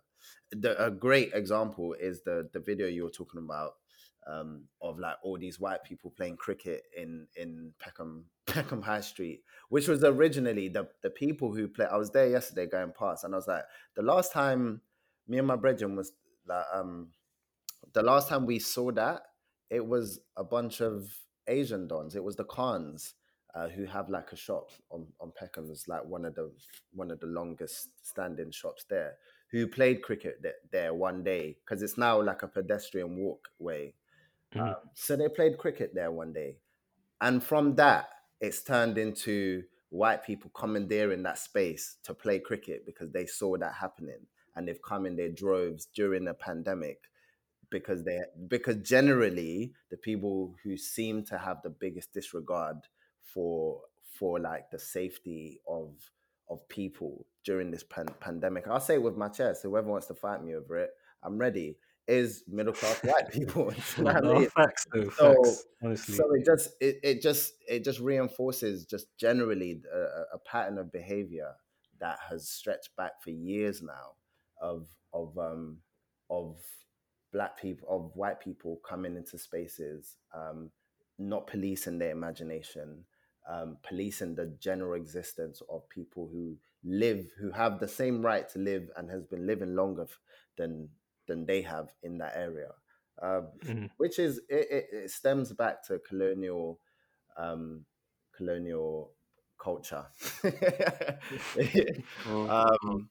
The, a great example is the the video you were talking about um, of like all these white people playing cricket in in Peckham Peckham High Street, which was originally the the people who play. I was there yesterday going past, and I was like, the last time me and my brethren was like, um, the last time we saw that, it was a bunch of Asian dons. It was the Khans uh, who have like a shop on on Peckham. It's like one of the one of the longest standing shops there. Who played cricket there, there one day because it's now like a pedestrian walkway. Mhm. Um, so they played cricket there one day, and from that, it's turned into white people commandeering that space to play cricket because they saw that happening, and they've come in their droves during the pandemic because they because generally the people who seem to have the biggest disregard for for like the safety of of people during this pan- pandemic i'll say it with my chest whoever wants to fight me over it i'm ready is middle class white people I No, mean? facts though, So- facts. Honestly. so it just it, it just it just reinforces just generally a, a- a pattern of behavior that has stretched back for years now of of um of black people of white people coming into spaces um not policing their imagination um policing the general existence of people who live who have the same right to live and has been living longer f- than than they have in that area um, Mhm. which is it, it, it stems back to colonial um colonial culture um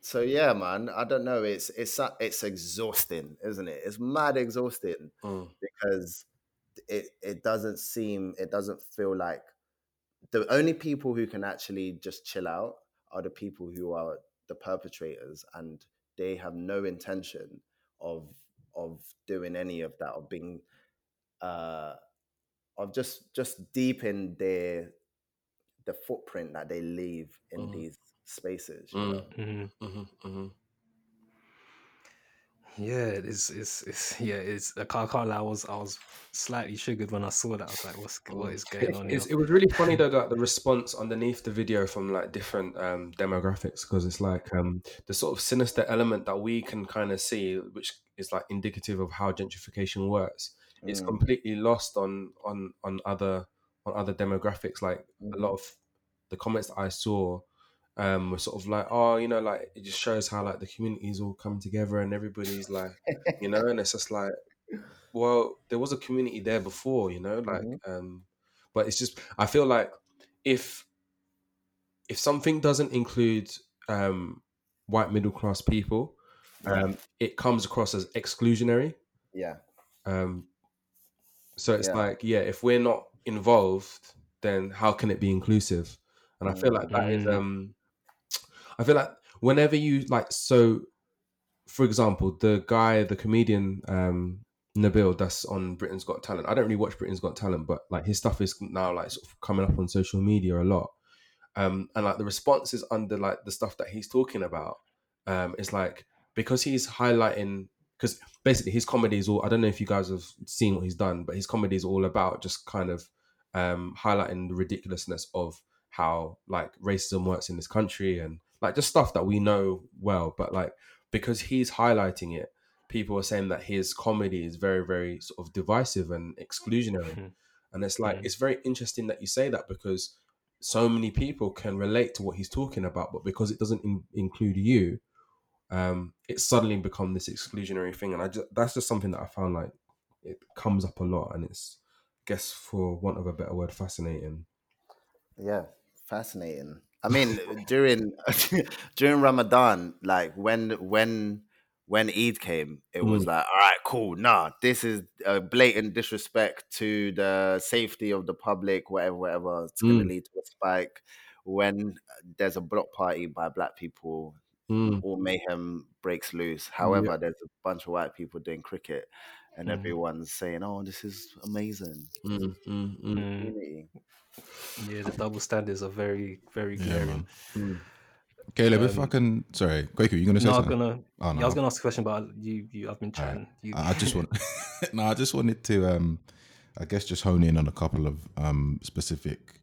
so yeah man i don't know it's it's it's exhausting isn't it it's mad exhausting Mm. because it it doesn't seem it doesn't feel like the only people who can actually just chill out are the people who are the perpetrators and they have no intention of of doing any of that of being uh of just just deep in their the footprint that they leave in Mhm. these spaces you Mm. know? Mhm. hmm hmm Yeah, it's it's it's yeah, it's I can't, I can't lie, I was I was slightly triggered when I saw that. I was like, what's what is going on it's- here? it was really funny though that the response underneath the video from like different um, demographics because it's like um, the sort of sinister element that we can kind of see, which is like indicative of how gentrification works. It's Mm. completely lost on on on other on other demographics. Like a lot of the comments that I saw um, were sort of like, oh, you know, like it just shows how like the communities all come together and everybody's like, you know, and it's just like, well, there was a community there before, you know, like, Mhm. um, but it's just I feel like if if something doesn't include um, white middle class people, Yeah. um, it comes across as exclusionary. yeah Um, so it's Yeah. like, yeah, if we're not involved, then how can it be inclusive? And I feel like that is, Mm. um, I feel like whenever you like, so for example, the guy, the comedian, um, Nabil that's on Britain's Got Talent. I don't really watch Britain's Got Talent, but like his stuff is now like sort of coming up on social media a lot. Um, and like the responses under like the stuff that he's talking about, um, is like because he's highlighting because basically his comedy is all I don't know if you guys have seen what he's done, but his comedy is all about just kind of um highlighting the ridiculousness of how like racism works in this country and like just stuff that we know well, but like because he's highlighting it, people are saying that his comedy is very, very sort of divisive and exclusionary. Mhm. And it's like Mhm. it's very interesting that you say that because so many people can relate to what he's talking about, but because it doesn't in- include you, um, it's suddenly become this exclusionary thing. And I just that's just something that I found like it comes up a lot, and it's I guess for want of a better word, fascinating. Yeah, fascinating. I mean, during during Ramadan, like when when when Eid came, it was Mm. like, all right, cool. Nah, this is a blatant disrespect to the safety of the public. Whatever, whatever. It's going to Mm. lead to a spike. When there's a block party by black people, Mm. all mayhem breaks loose. However, there's a bunch of white people doing cricket, and Mm. everyone's saying, "Oh, this is amazing." Mm, mm, mm. Mm. Unity. Yeah, the double standards are very, very Yeah, glaring. man. Caleb, if I Um, can, sorry, Kwaku, you gonna say No, I'm something? gonna. Oh, no, yeah, I was gonna ask a question, but you, you, I've been All right. chatting. You, I I just want, no, I just wanted to, um, I guess, just hone in on a couple of um, specific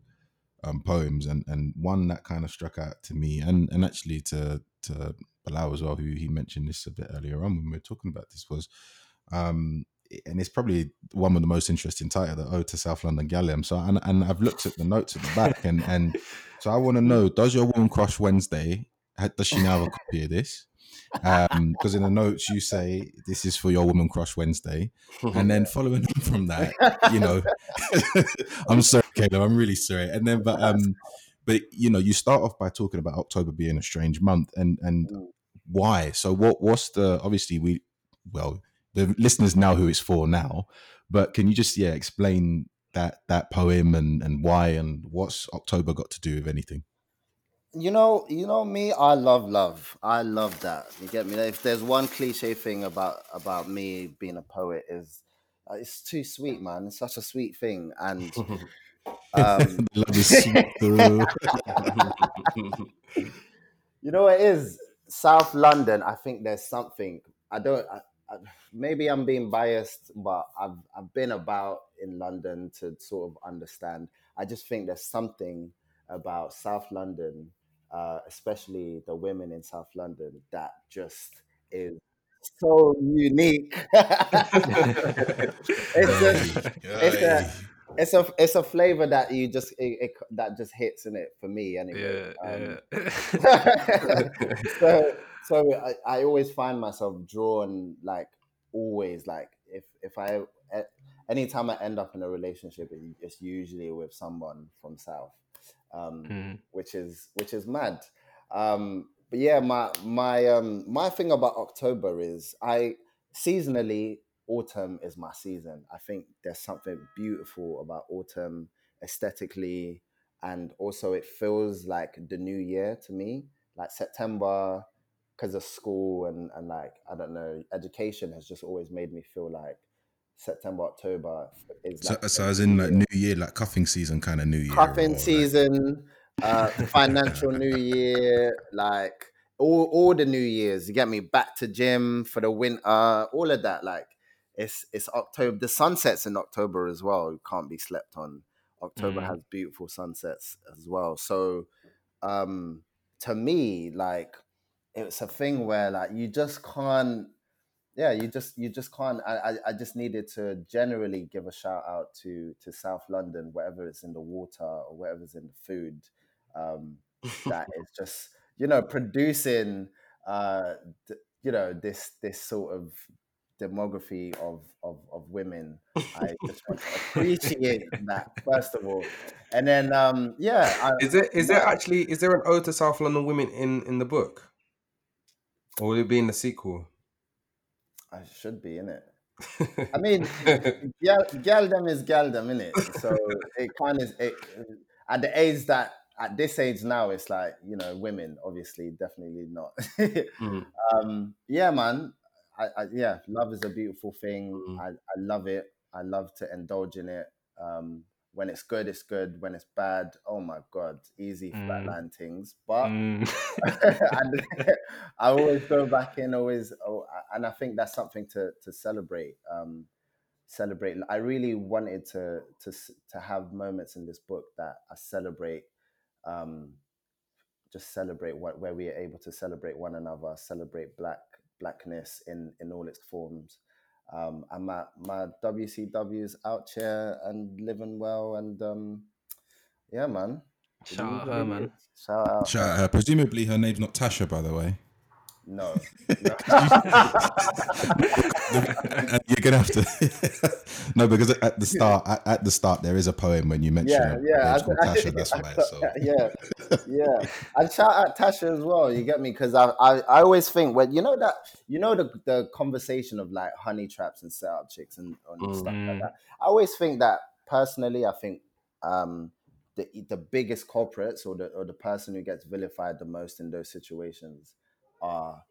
um, poems, and and one that kind of struck out to me, and and actually to to Bilal as well, who he mentioned this a bit earlier on when we were talking about this was, um, and it's probably one of the most interesting title, the Ode to South London Galdem. So, and and I've looked at the notes at the back, and and so I want to know, does your woman crush Wednesday? Does she now have a copy of this? Because in the notes you say this is for your woman crush Wednesday, and then following on from that, you know, I'm sorry, Caleb, I'm really sorry. And then, but um, but you know, you start off by talking about October being a strange month, and and Mm. why? So what? What's the? Obviously, we well, the listeners know who it's for now, but can you just yeah explain that that poem and and why and what's October got to do with anything? You know, you know me. I love love. I love that. You get me. If there's one cliche thing about about me being a poet is, uh, it's too sweet, man. It's such a sweet thing, and um, Love is sweet, you know what it is South London. I think there's something. I don't. I, I, maybe I'm being biased, but I've I've been about in London to sort of understand. I just think there's something about South London, uh, especially the women in South London, that just is so unique. it's just it's a it's a it's a flavor that you just it, it, that just hits in it for me anyway. yeah, Um, yeah. so so I, I always find myself drawn like always like if if I anytime I end up in a relationship it- it's usually with someone from South um Mm. which is which is mad um but yeah my my um my thing about October is I seasonally autumn is my season I think there's something beautiful about autumn aesthetically and also it feels like the new year to me like september because of school and and like i don't know education has just always made me feel like september october is So, like so as in like. New Year, like cuffing season, kind of New Year. cuffing like- season uh financial new year like all all the new years you get me back to gym for the winter all of that like it's it's october the sunsets in october as well you can't be slept on october Mm. has beautiful sunsets as well so um to me like it's a thing where like you just can't yeah you just you just can't I, I i just needed to generally give a shout out to to south london whatever it's in the water or whatever's in the food um that is just you know producing uh th- you know this this sort of demography of of, of women. I just want to appreciate that first of all. And then um yeah I, Is there is there actually is there an ode to South London women in in the book, or will it be in the sequel? I should be in it. I mean, galdom is galdom, in it. So it kind of it at the age that at this age now, it's like you know, women obviously definitely not. Mm. um, yeah, man. I, I yeah, love is a beautiful thing. Mm. I, I love it. I love to indulge in it. Um, when it's good, it's good. When it's bad, oh my god, easy Mm. flatline things. But Mm. and I always go back in, always, oh, and I think that's something to to celebrate. Um, celebrate. I really wanted to to to have moments in this book that I celebrate. Um, just celebrate what where we are able to celebrate one another, celebrate black blackness in in all its forms. Um, and my my WCW's out here and living well, and um, yeah, man. Shout out her, man. Shout out. Shout out her. Presumably her name's not Tasha, by the way. No. no. You're gonna have to no, because at the start, at, at the start, there is a poem when you mention yeah, yeah. name's called Tasha. That's I- why. So yeah, yeah. And shout out Tasha as well. You get me? Because I, I, I always think when you know that you know the the conversation of like honey traps and setup chicks and, and stuff like Mm. that. I always think that personally. I think um the the biggest culprits or the or the person who gets vilified the most in those situations are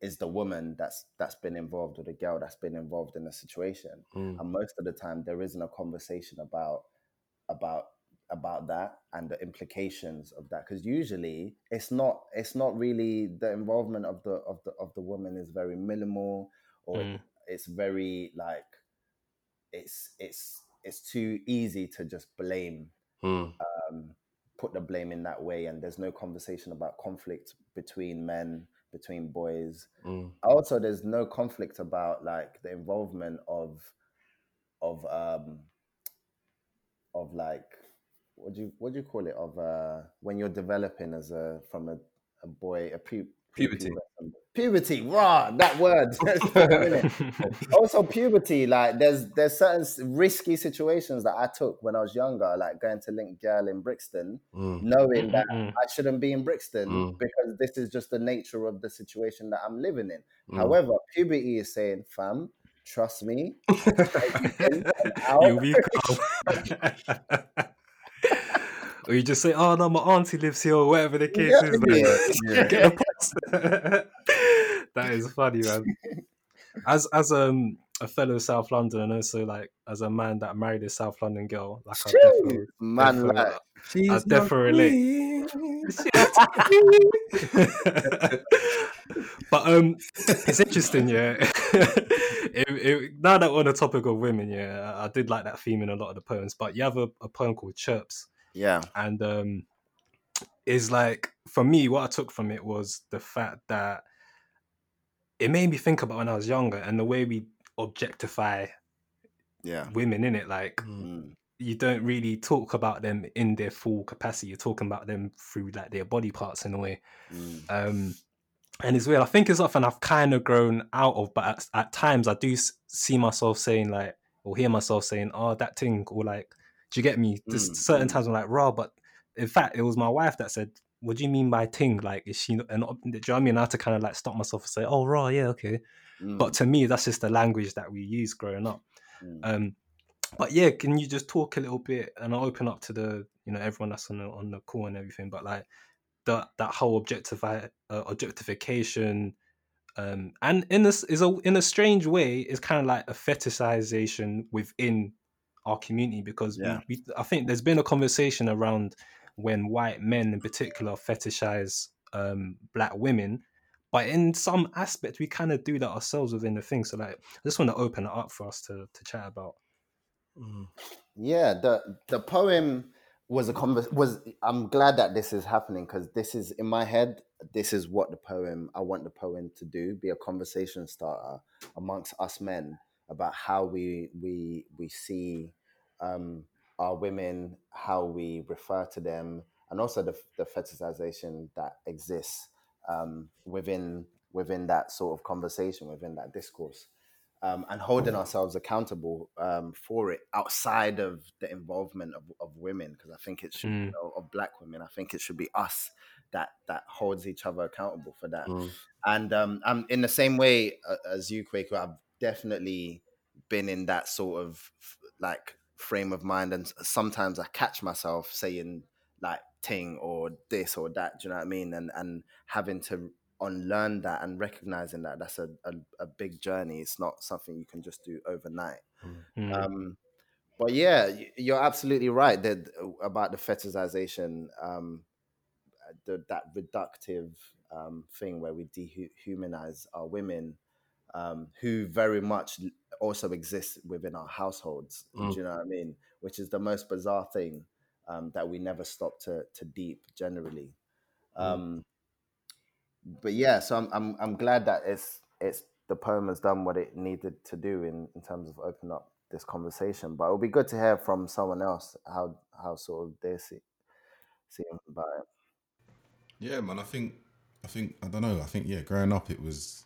is the woman that's that's been involved or the girl that's been involved in the situation Mm. and most of the time there isn't a conversation about about about that and the implications of that because usually it's not it's not really the involvement of the of the of the woman is very minimal or Mm. it's very like it's it's it's too easy to just blame Mm. um, put the blame in that way and there's no conversation about conflict between men between boys Mm. also there's no conflict about like the involvement of of um of like what do you what do you call it of uh when you're developing as a from a, a boy a pu- Puberty. Puberty raw that word also puberty like there's there's certain risky situations that i took when i was younger like going to link girl in brixton Mm. knowing that Mm-mm-mm. I shouldn't be in Brixton Mm. because this is just the nature of the situation that I'm living in. Mm. However, puberty is saying, fam, trust me, in and out. You'll be or you just say, "Oh no, my auntie lives here," or whatever the case Yeah, is. Like, yeah, get the. that is funny, man. As as um a fellow South London and also like as a man that married a South London girl, like I Shit, definitely, man, definitely- like, I definitely but um, it's interesting, yeah. it, it, now that we're on the topic of women, yeah, I did like that theme in a lot of the poems. But you have a, a poem called Chirps, yeah, and um, is like for me, what I took from it was the fact that it made me think about when I was younger and the way we objectify yeah, women in it. Like Mm. you don't really talk about them in their full capacity. You're talking about them through like their body parts in a way. mm, Um, and it's weird. I think it's something I've kind of grown out of, but at, at times I do see myself saying like, or hear myself saying, "Oh, that thing," or like, "Do you get me?" There's Mm, certain mm. times I'm like, "Raw," but in fact, it was my wife that said, "What do you mean by ting? Like, is she?" Not, and do you know what I mean? I had to kind of like stop myself and say, "Oh, raw, yeah, okay." mm, But to me, that's just the language that we use growing up. mm. Um, but yeah, can you just talk a little bit and I'll open up to the you know everyone that's on the on the call and everything, but like that that whole objectify uh, objectification, um, and in this is a in a strange way is kind of like a fetishization within our community because Yeah. we, we I think there's been a conversation around when white men in particular fetishize um black women. But in some aspect we kind of do that ourselves within the thing. So like i just want to open it up for us to to chat about. Mm. Yeah, the the poem was a convers was I'm glad that this is happening because this is in my head, this is what the poem I want the poem to do, be a conversation starter amongst us men about how we we we see um our women, how we refer to them, and also the the fetishization that exists um within within that sort of conversation, within that discourse um, and holding ourselves accountable um, for it outside of the involvement of, of women because I think it should Mm. of, of black women I think it should be us that that holds each other accountable for that Mm. and um, I'm in the same way uh, as you Kwaku I've definitely been in that sort of like frame of mind and sometimes I catch myself saying like ting or this or that do you know what I mean and and having to unlearn that and recognizing that that's a, a, a big journey. It's not something you can just do overnight. Mm. Um, but yeah, you're absolutely right that about the fetishization, um, the, that reductive um, thing where we dehumanize our women, um, who very much also exist within our households. Mm. Do you know what I mean? Which is the most bizarre thing um, that we never stop to to deep generally. Mm. Um, but yeah, so I'm I'm I'm glad that it's it's the poem has done what it needed to do in, in terms of opening up this conversation. But it would be good to hear from someone else how how sort of they see see about it. Yeah, man. I think, I think, I don't know. I think, yeah, growing up, it was,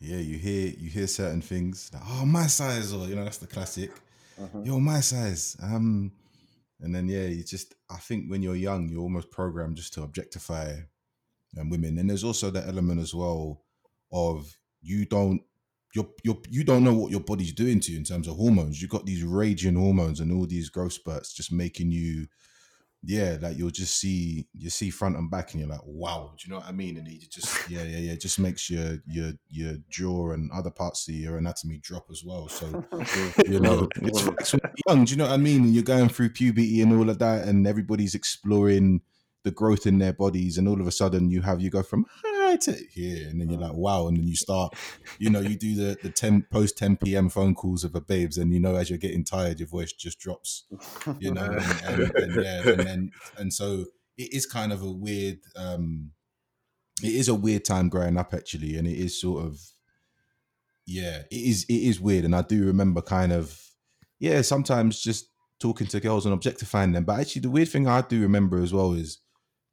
yeah, you hear, you hear certain things. Like, oh, my size, or you know, that's the classic. Mhm. Yo, my size. Um, and then yeah, you just, I think when you're young, you're almost programmed just to objectify um, women. And there's also that element as well of you don't. You're, you're, you don't know what your body's doing to you in terms of hormones. You've got these raging hormones and all these growth spurts just making you yeah, like you'll just see you see front and back, and you're like, wow, do you know what I mean? And it just yeah, yeah, yeah, just makes your your your jaw and other parts of your anatomy drop as well. So you know, it's young. Do you know what I mean? And you're going through puberty and all of that, and everybody's exploring the growth in their bodies, and all of a sudden you have you go from here, and then you're like, wow, and then you start, you know, you do the the ten post ten p.m. phone calls of the babes, and you know, as you're getting tired, your voice just drops you know, and, and, and yeah, and then and so it is kind of a weird, um it is a weird time growing up actually, and it is sort of, yeah, it is it is weird, and I do remember kind of, yeah, sometimes just talking to girls and objectifying them, but actually the weird thing I do remember as well is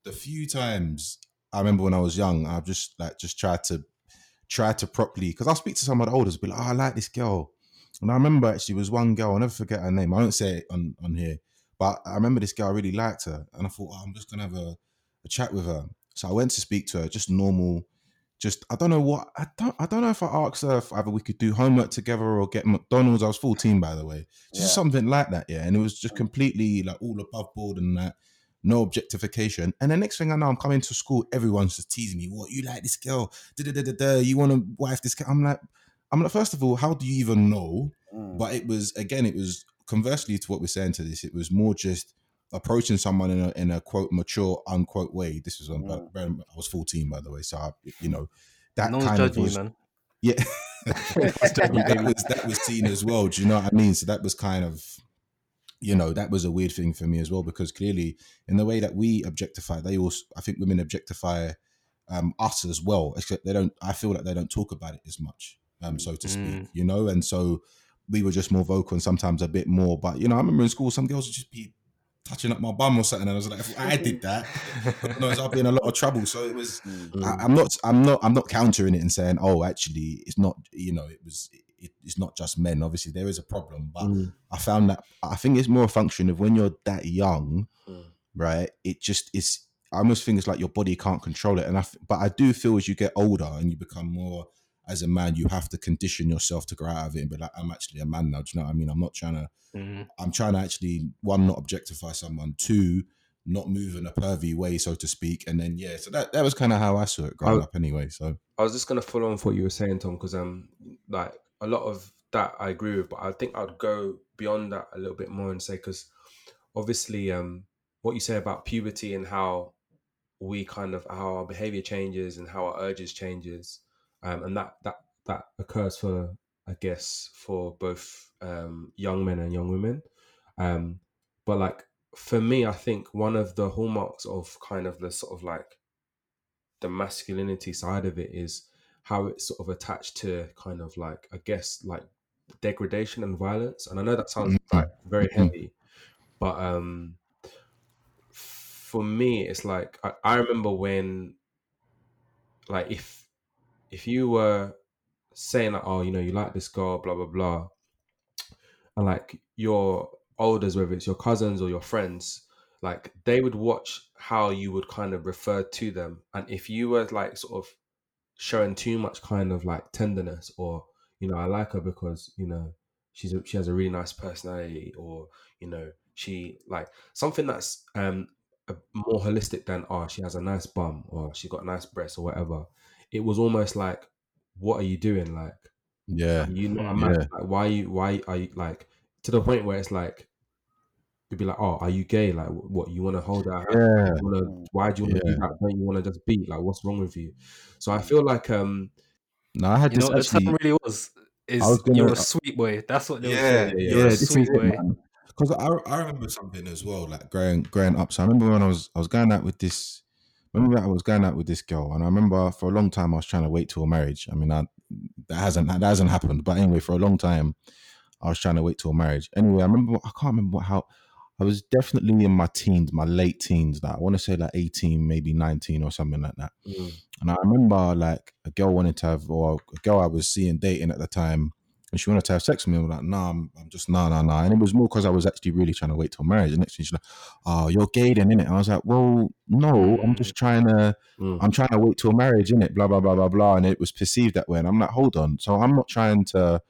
the few times I remember when I was young, I've just like just tried to try to properly because I'll speak to some of the elders, be like, oh, I like this girl. And I remember actually was one girl, I'll never forget her name. I won't say it on, on here, but I remember this girl, I really liked her. And I thought, oh, I'm just gonna have a, a chat with her. So I went to speak to her, just normal, just I don't know what I don't I don't know if I asked her if either we could do homework together or get McDonald's. I was 14 by the way. Just Yeah. something like that, yeah. And it was just completely like all above board and that no objectification. And the next thing I know, I'm coming to school, everyone's just teasing me. What you like this girl? Da, da, da, da, da. You want to wife this girl? I'm like, I'm like, first of all, how do you even know? Mm. But it was again, it was conversely to what we're saying to this. It was more just approaching someone in a in a quote mature unquote way. This was on Mm. bear I was 14 by the way, so I, you know that no one's kind of was you, yeah. that was that was seen as well. Do you know what I mean? So that was kind of, you know, that was a weird thing for me as well because clearly, in the way that we objectify, they also, I think, women objectify um, us as well. Except they don't. I feel like they don't talk about it as much, um, so to speak. Mm. You know, and so we were just more vocal and sometimes a bit more. But you know, I remember in school, some girls would just be touching up my bum or something, and I was like, if I did that, no, I'd be in a lot of trouble. So it was. Mm. I, I'm not. I'm not. I'm not countering it and saying, "Oh, actually, it's not." You know, it was. It, it's not just men. Obviously, there is a problem, but Mm. I found that I think it's more a function of when you're that young, Mm. right? It just is. I almost think it's like your body can't control it, and I. f- But I do feel as you get older and you become more as a man, you have to condition yourself to grow out of it and be like, I'm actually a man now. Do you know what I mean? I'm not trying to. Mm. I'm trying to actually one not objectify someone, two not move in a pervy way, so to speak, and then yeah. So that that was kind of how I saw it growing I- up, anyway. So I was just gonna follow on with what you were saying, Tom, because um, like a lot of that I agree with, but I think I'd go beyond that a little bit more and say because obviously, um, what you say about puberty and how we kind of how our behavior changes and how our urges changes, um, and that that that occurs for I guess for both um young men and young women, um, but like for me, I think one of the hallmarks of kind of the sort of like the masculinity side of it is how it's sort of attached to kind of like I guess like degradation and violence. And I know that sounds Mhm. like very Mhm. heavy, but um for me it's like I, I remember when like if if you were saying like oh you know you like this girl blah blah blah and like your elders whether it's your cousins or your friends like they would watch how you would kind of refer to them. And if you were like sort of showing too much kind of like tenderness or you know i like her because you know she's a, she has a really nice personality or you know she like something that's um more holistic than oh she has a nice bum or she got nice breasts or whatever it was almost like, what are you doing? Like, Yeah. are you not a Mm. man? Yeah. Like, why you? Why are you like to the point where it's like, you'd be like, oh, are you gay? Like, what you want to hold out? Yeah. You wanna, why do you want to Yeah. do that? Don't you want to just beat? Like, what's wrong with you? So I feel like, um, No, I had You this know what the actually. really was? Is was gonna- you're a sweet boy. That's what they were Yeah, saying. yeah, You're a sweet boy. Because I, I remember something as well, like growing growing up. So I remember when I was I was going out with this. Remember I was going out with this girl, and I remember for a long time I was trying to wait till marriage. I mean, I, that hasn't that hasn't happened. But anyway, for a long time, I was trying to wait till marriage. Anyway, I remember I can't remember what, how I was definitely in my teens, my late teens. Like I want to say like eighteen, maybe nineteen or something like that. mm, And I remember like a girl wanted to have, or a girl I was seeing dating at the time, and she wanted to have sex with me. I'm like, nah, I'm, I'm just nah, nah, nah. And it was more because I was actually really trying to wait till marriage. And next thing she's like, oh, you're gay then, innit? And I was like, well, no, I'm just trying to, mm, I'm trying to wait till marriage, innit? Blah blah blah blah blah. And it was perceived that way. And I'm like, hold on. So I'm not trying to.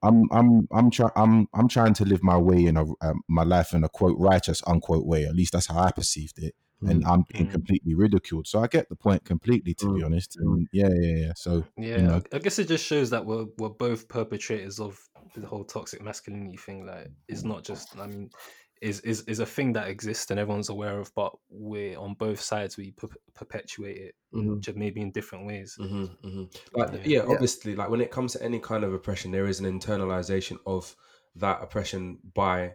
I'm I'm I'm trying I'm I'm trying to live my way in a um, my life in a quote righteous unquote way. At least that's how I perceived it and mm, I'm being Mm. completely ridiculed. So I get the point completely, to be Mm. honest. Mm. And yeah, yeah, yeah. So Yeah, know. I guess it just shows that we're we're both perpetrators of the whole toxic masculinity thing. Like, it's not just. I mean, is is is a thing that exists and everyone's aware of, but we're on both sides. We per- perpetuate it, mhm. just maybe in different ways. hmm hmm Like, Yeah. yeah. Yeah. obviously, like when it comes to any kind of oppression, there is an internalization of that oppression by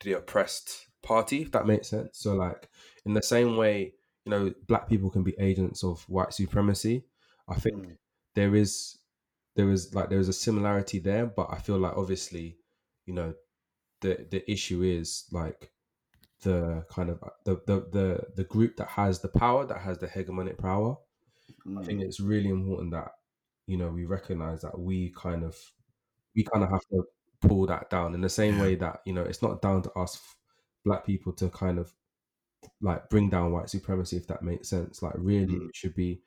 the oppressed party, if that makes sense. So, like, in the same way, you know, black people can be agents of white supremacy. I think Mm. there is, there is like there is a similarity there, but I feel like obviously, you know, the the issue is like the kind of the the the, the group that has the power, that has the hegemonic power. I think Mm. it's really important that you know we recognize that we kind of we kind of have to pull that down in the same way that you know it's not down to us black people to kind of like bring down white supremacy if that makes sense. Like really Mm. it should be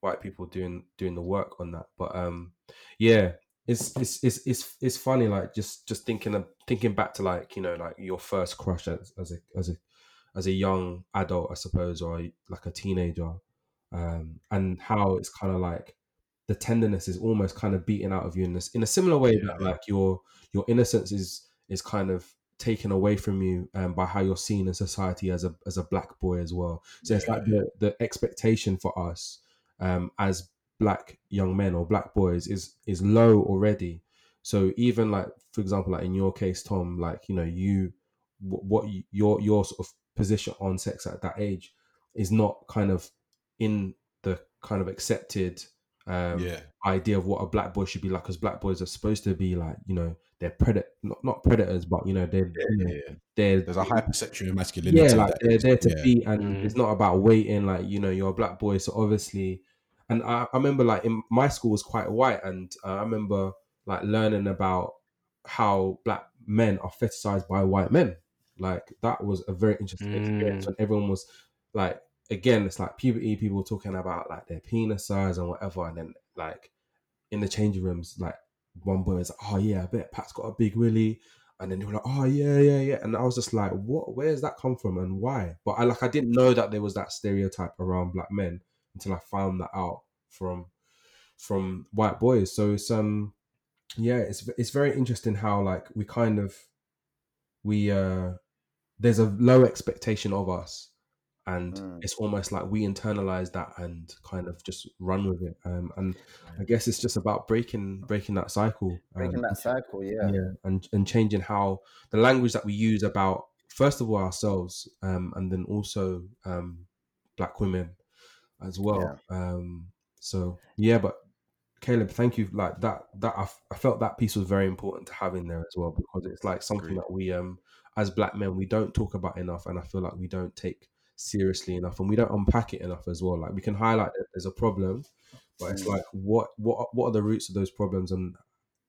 white people doing doing the work on that. But um yeah it's it's it's it's, it's funny like just just thinking of thinking back to like you know like your first crush as, as a as a as a young adult i suppose or like a teenager. Um and how it's kind of like the tenderness is almost kind of beaten out of you in this in a similar way that like your your innocence is is kind of taken away from you um, by how you're seen in society as a as a black boy as well. So it's like the the expectation for us um as black young men or black boys is is low already. So even like for example like in your case tom like you know you wh- what you, your your sort of position on sex at that age is not kind of in the kind of accepted um yeah, idea of what a black boy should be like because black boys are supposed to be like you know they're predator not, not predators but you know they're yeah, you know, yeah, yeah. they're There's a hypersexual masculinity. yeah, like that they're is- there to yeah. beat, and Mm. it's not about waiting. Like you know, you're a black boy, so obviously, and I, I remember like in my school was quite white, and uh, I remember like learning about how black men are fetishized by white men. Like that was a very interesting experience and everyone was like, again, it's like puberty, people talking about like their penis size and whatever, and then like in the changing rooms, like one boy was like, "Oh yeah, I bet Pat's got a big willy," and then they were like, "Oh yeah, yeah, yeah," and I was just like, "What? Where's that come from and why?" But I like I didn't know that there was that stereotype around black men until I found that out from from white boys. So it's um yeah, it's it's very interesting how like we kind of we uh there's a low expectation of us and Mm. it's almost like we internalize that and kind of just run with it um and i guess it's just about breaking breaking that cycle Breaking um, that cycle, yeah. yeah and and changing how the language that we use about first of all ourselves um and then also um black women as well um so yeah but caleb thank you like that that I, f- I felt that piece was very important to have in there as well because it's like something Agreed. that we um as black men we don't talk about enough and i feel like we don't take seriously enough and we don't unpack it enough as well like we can highlight that there's a problem but it's Mm. like what what what are the roots of those problems and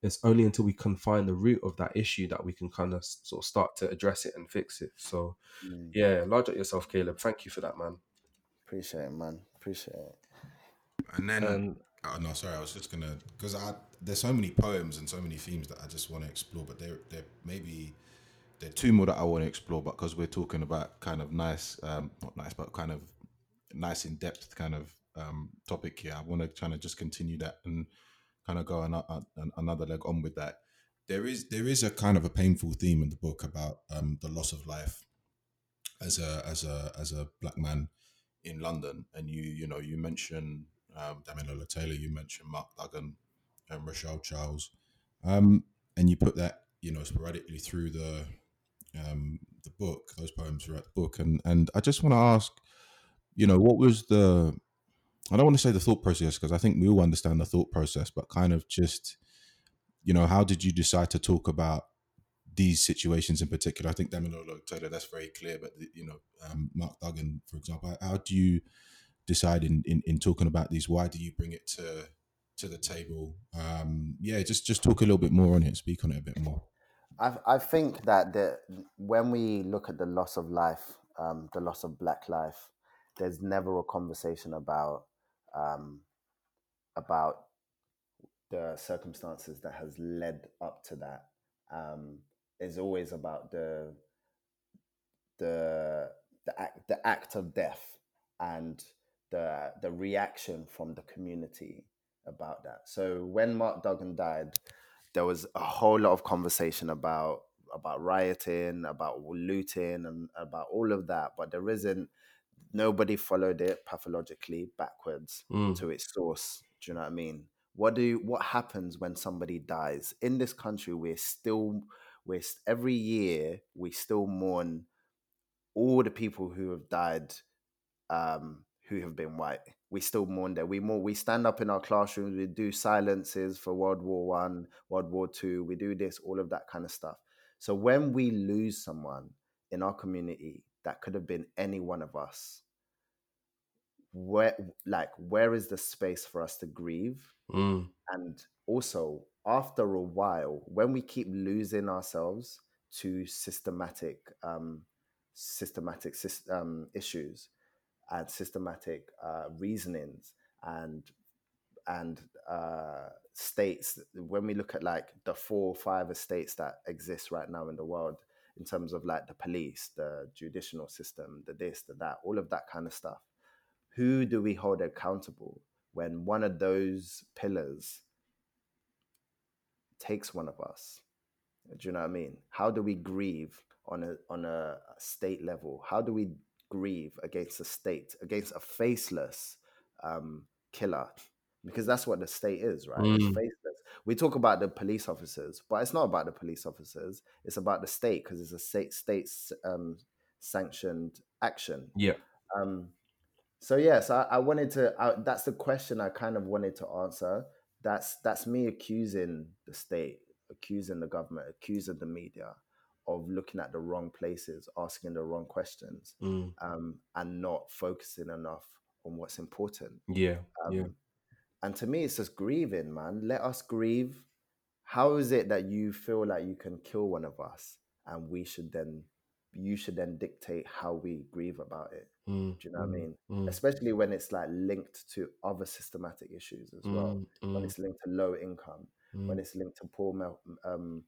it's only until we can find the root of that issue that we can kind of sort of start to address it and fix it so Mm. yeah large at yourself caleb thank you for that man Appreciate it, man. Appreciate it. And then, Um, oh no, sorry, I was just gonna because I there's so many poems and so many themes that I just want to explore, but there there maybe two more that I want to explore, but because we're talking about kind of nice, um, not nice, but kind of nice in depth kind of um, topic here. I want to kind of just continue that and kind of go an, an, another leg on with that. There is there is a kind of a painful theme in the book about um, the loss of life as a as a as a black man in London, and you you know you mentioned um, Damilola Taylor, you mentioned Mark Duggan and Rashan Charles, um, and you put that you know sporadically through the um, the book, those poems throughout the book, and and I just want to ask, you know, what was the I don't want to say the thought process because I think we all understand the thought process, but kind of just, you know, how did you decide to talk about these situations in particular? I think Damilola Taylor, that's very clear, but you know, um, Mark Duggan, for example, how do you decide in, in in talking about these? Why do you bring it to to the table? Um, yeah, just just talk a little bit more on it, speak on it a bit more. I, I think that the, when we look at the loss of life, um, the loss of black life, there's never a conversation about um, about the circumstances that has led up to that. Um, is always about the the the act the act of death and the the reaction from the community about that. So when Mark Duggan died, there was a whole lot of conversation about about rioting, about looting, and about all of that. But there isn't nobody followed it pathologically backwards Mm. to its source. Do you know what I mean? What do what happens when somebody dies in this country? We're still we're every year we still mourn all the people who have died um, who have been white. We still mourn that. We more we stand up in our classrooms. We do silences for World War One, World War Two. We do this, all of that kind of stuff. So when we lose someone in our community, that could have been any one of us. Where, like, where is the space for us to grieve? Mm. and also after a while when we keep losing ourselves to systematic um systematic sys- um, issues and systematic uh, reasonings and and uh, states when we look at like the four or five estates that exist right now in the world in terms of like the police the judicial system the this the that all of that kind of stuff who do we hold accountable when one of those pillars takes one of us? Do you know what i mean? How do we grieve on a on a state level? How do we grieve against the state against a faceless um, killer because that's what the state is right Mm. faceless we talk about the police officers but it's not about the police officers it's about the state because it's a state state's um, sanctioned action Yeah. um, so yes, I, I wanted to. I, that's the question I kind of wanted to answer. That's that's me accusing the state, accusing the government, accusing the media of looking at the wrong places, asking the wrong questions, Mm. um, and not focusing enough on what's important. Yeah. Um, yeah. And to me, it's just grieving, man. Let us grieve. How is it that you feel like you can kill one of us, and we should then, you should then dictate how we grieve about it? Mm. Do you know what I mean? Mm. Especially when it's like linked to other systematic issues as well. Mm. When Mm. it's linked to low income, when Mm. it's linked to poor, um,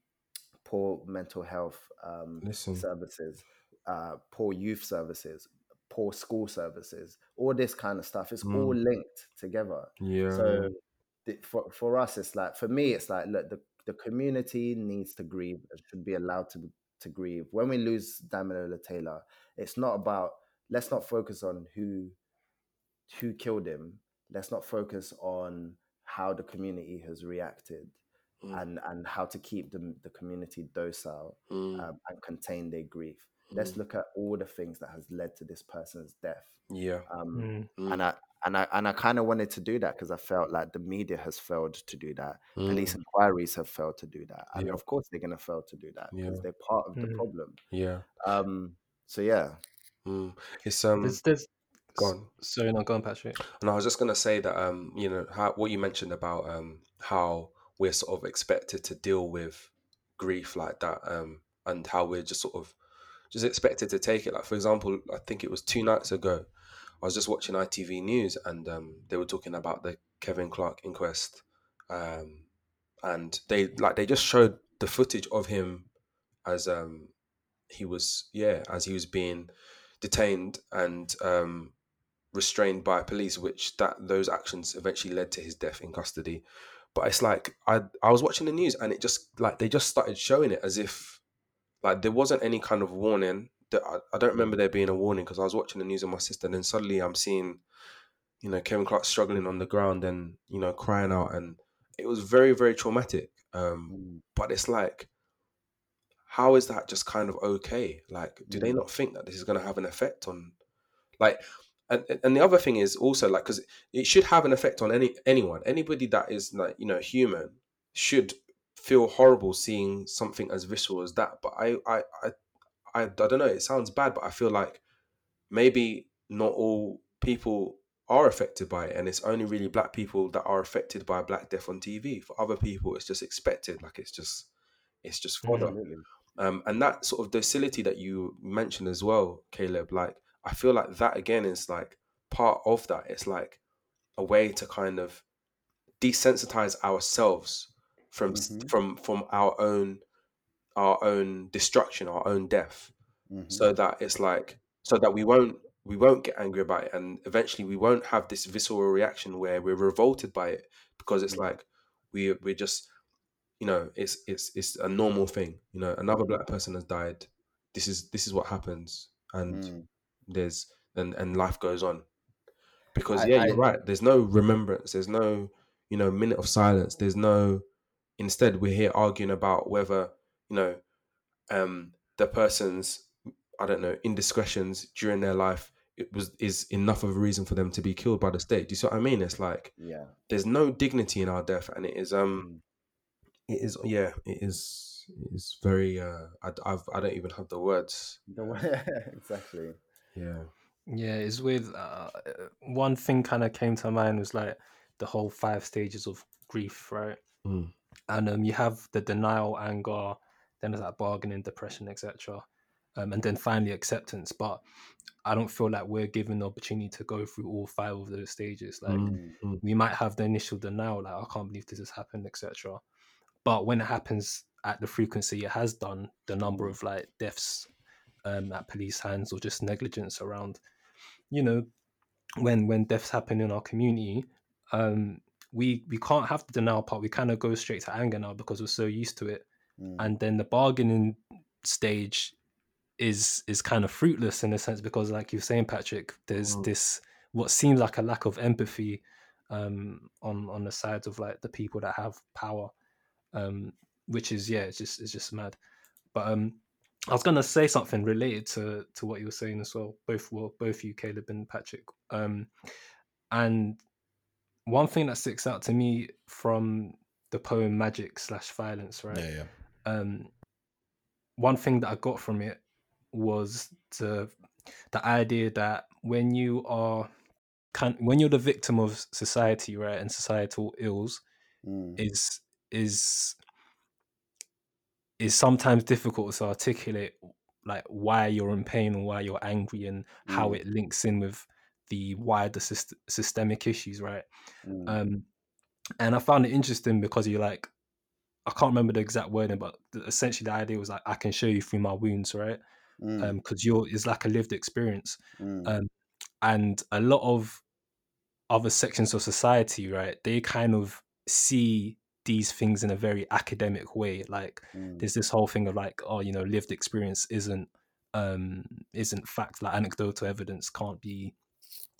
poor mental health um, services, uh, poor youth services, poor school services, all this kind of stuff. It's all Mm. linked together. Yeah. So the- for for us, it's like for me, it's like look, the the community needs to grieve. It should be allowed to to grieve. When we lose Damilola Taylor, it's not about let's not focus on who who killed him. Let's not focus on how the community has reacted Mm. and and how to keep the the community docile Mm. um, and contain their grief. Let's Mm. look at all the things that has led to this person's death. Yeah. Um, Mm. Mm. and I and I and I kind of wanted to do that because I felt like the media has failed to do that. Police Mm. inquiries have failed to do that, and Yeah. of course they're going to fail to do that because Yeah. they're part of the Mm. problem. Yeah. Um, so yeah, Mm. It's um. There's, there's, Go on. Sorry, no, go on, Patrick. And I was just gonna say that um, you know, how what you mentioned about um how we're sort of expected to deal with grief like that, um, and how we're just sort of just expected to take it. Like for example, I think it was two nights ago, I was just watching ITV News and um they were talking about the Kevin Clarke inquest. Um and they like they just showed the footage of him as um he was yeah, as he was being detained and um restrained by police, which that those actions eventually led to his death in custody. But it's like I I was watching the news and it just like they just started showing it as if like there wasn't any kind of warning. That I, I don't remember there being a warning because I was watching the news with my sister, and then suddenly I'm seeing, you know, Kevin Clarke struggling on the ground and you know crying out, and it was very very traumatic. Um, Mm. but it's like, how is that just kind of okay? Like, do they Mm. not think that this is going to have an effect on, like, and and the other thing is also like because it should have an effect on any anyone, anybody that is like you know human should feel horrible seeing something as visceral as that. But I I I I, I don't know. It sounds bad, but I feel like maybe not all people are affected by it, and it's only really black people that are affected by black death on TV. For other people, it's just expected. Like it's just it's just fodder. Absolutely. Um, and that sort of docility that you mentioned as well, Caleb. Like I feel like that again is like part of that. It's like a way to kind of desensitize ourselves from Mhm. from from our own our own destruction, our own death Mhm. so that it's like so that we won't we won't get angry about it and eventually we won't have this visceral reaction where we're revolted by it because it's Yeah. like we we're just you know it's it's it's a normal thing you know another black person has died this is this is what happens and Mm. There's and and life goes on. Because I- yeah I- you're right. There's no remembrance. There's no you know minute of silence. There's no instead we're here arguing about whether you know um the person's i don't know indiscretions during their life it was is enough of a reason for them to be killed by the state. Do you see what i mean? It's like Yeah. there's no dignity in our death and it is um Mm. it is yeah it is it is very uh I, I've, I don't even have the words. The exactly. Yeah Yeah, it's weird. Uh, one thing kind of came to mind was like the whole five stages of grief, right? Mm. And um, you have the denial, anger, then there's like bargaining, depression, etc. Um, and then finally acceptance. But I don't feel like we're given the opportunity to go through all five of those stages. Like Mm, mm. we might have the initial denial, like I can't believe this has happened, etc. But when it happens at the frequency it has done, the number of like deaths um, at police hands or just negligence around, you know, when when deaths happen in our community, um, we we can't have the denial part. We kind of go straight to anger now because we're so used to it, Mm. and then the bargaining stage is is kind of fruitless in a sense because, like you're saying, Patrick, there's Mm. this what seems like a lack of empathy um, on on the sides of like the people that have power, um, which is yeah, it's just it's just mad. But um, I was gonna say something related to to what you were saying as well. Both well, both you, Caleb and Patrick. Um, and one thing that sticks out to me from the poem "Magic" slash Violence, right? Yeah, yeah. um, one thing that I got from it was the the idea that when you are can when you're the victim of society, right, and societal ills, Mm. is is is sometimes difficult to articulate like why you're in pain and why you're angry and how Mm. it links in with the wider syst- systemic issues right Mm. um and i found it interesting because you're like i can't remember the exact wording but essentially the idea was like i can show you through my wounds right Mm. um because you're it's like a lived experience Mm. um and a lot of other sections of society right they kind of see these things in a very academic way like Mm. there's this whole thing of like oh you know lived experience isn't um isn't fact like anecdotal evidence can't be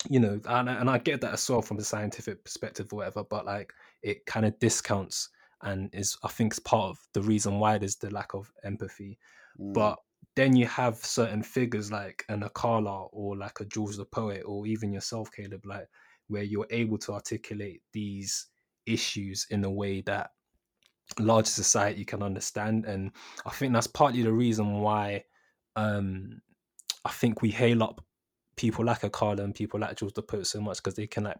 you know and, I- and i get that as well from a scientific perspective or whatever but like it kind of discounts and is i think is part of the reason why there's the lack of empathy Mm. but then you have certain figures like an Akala or like a George the poet or even yourself, Caleb, like where you're able to articulate these issues in a way that large society can understand. And I think that's partly the reason why um I think we hail up people like Akala and people like George the poet so much because they can like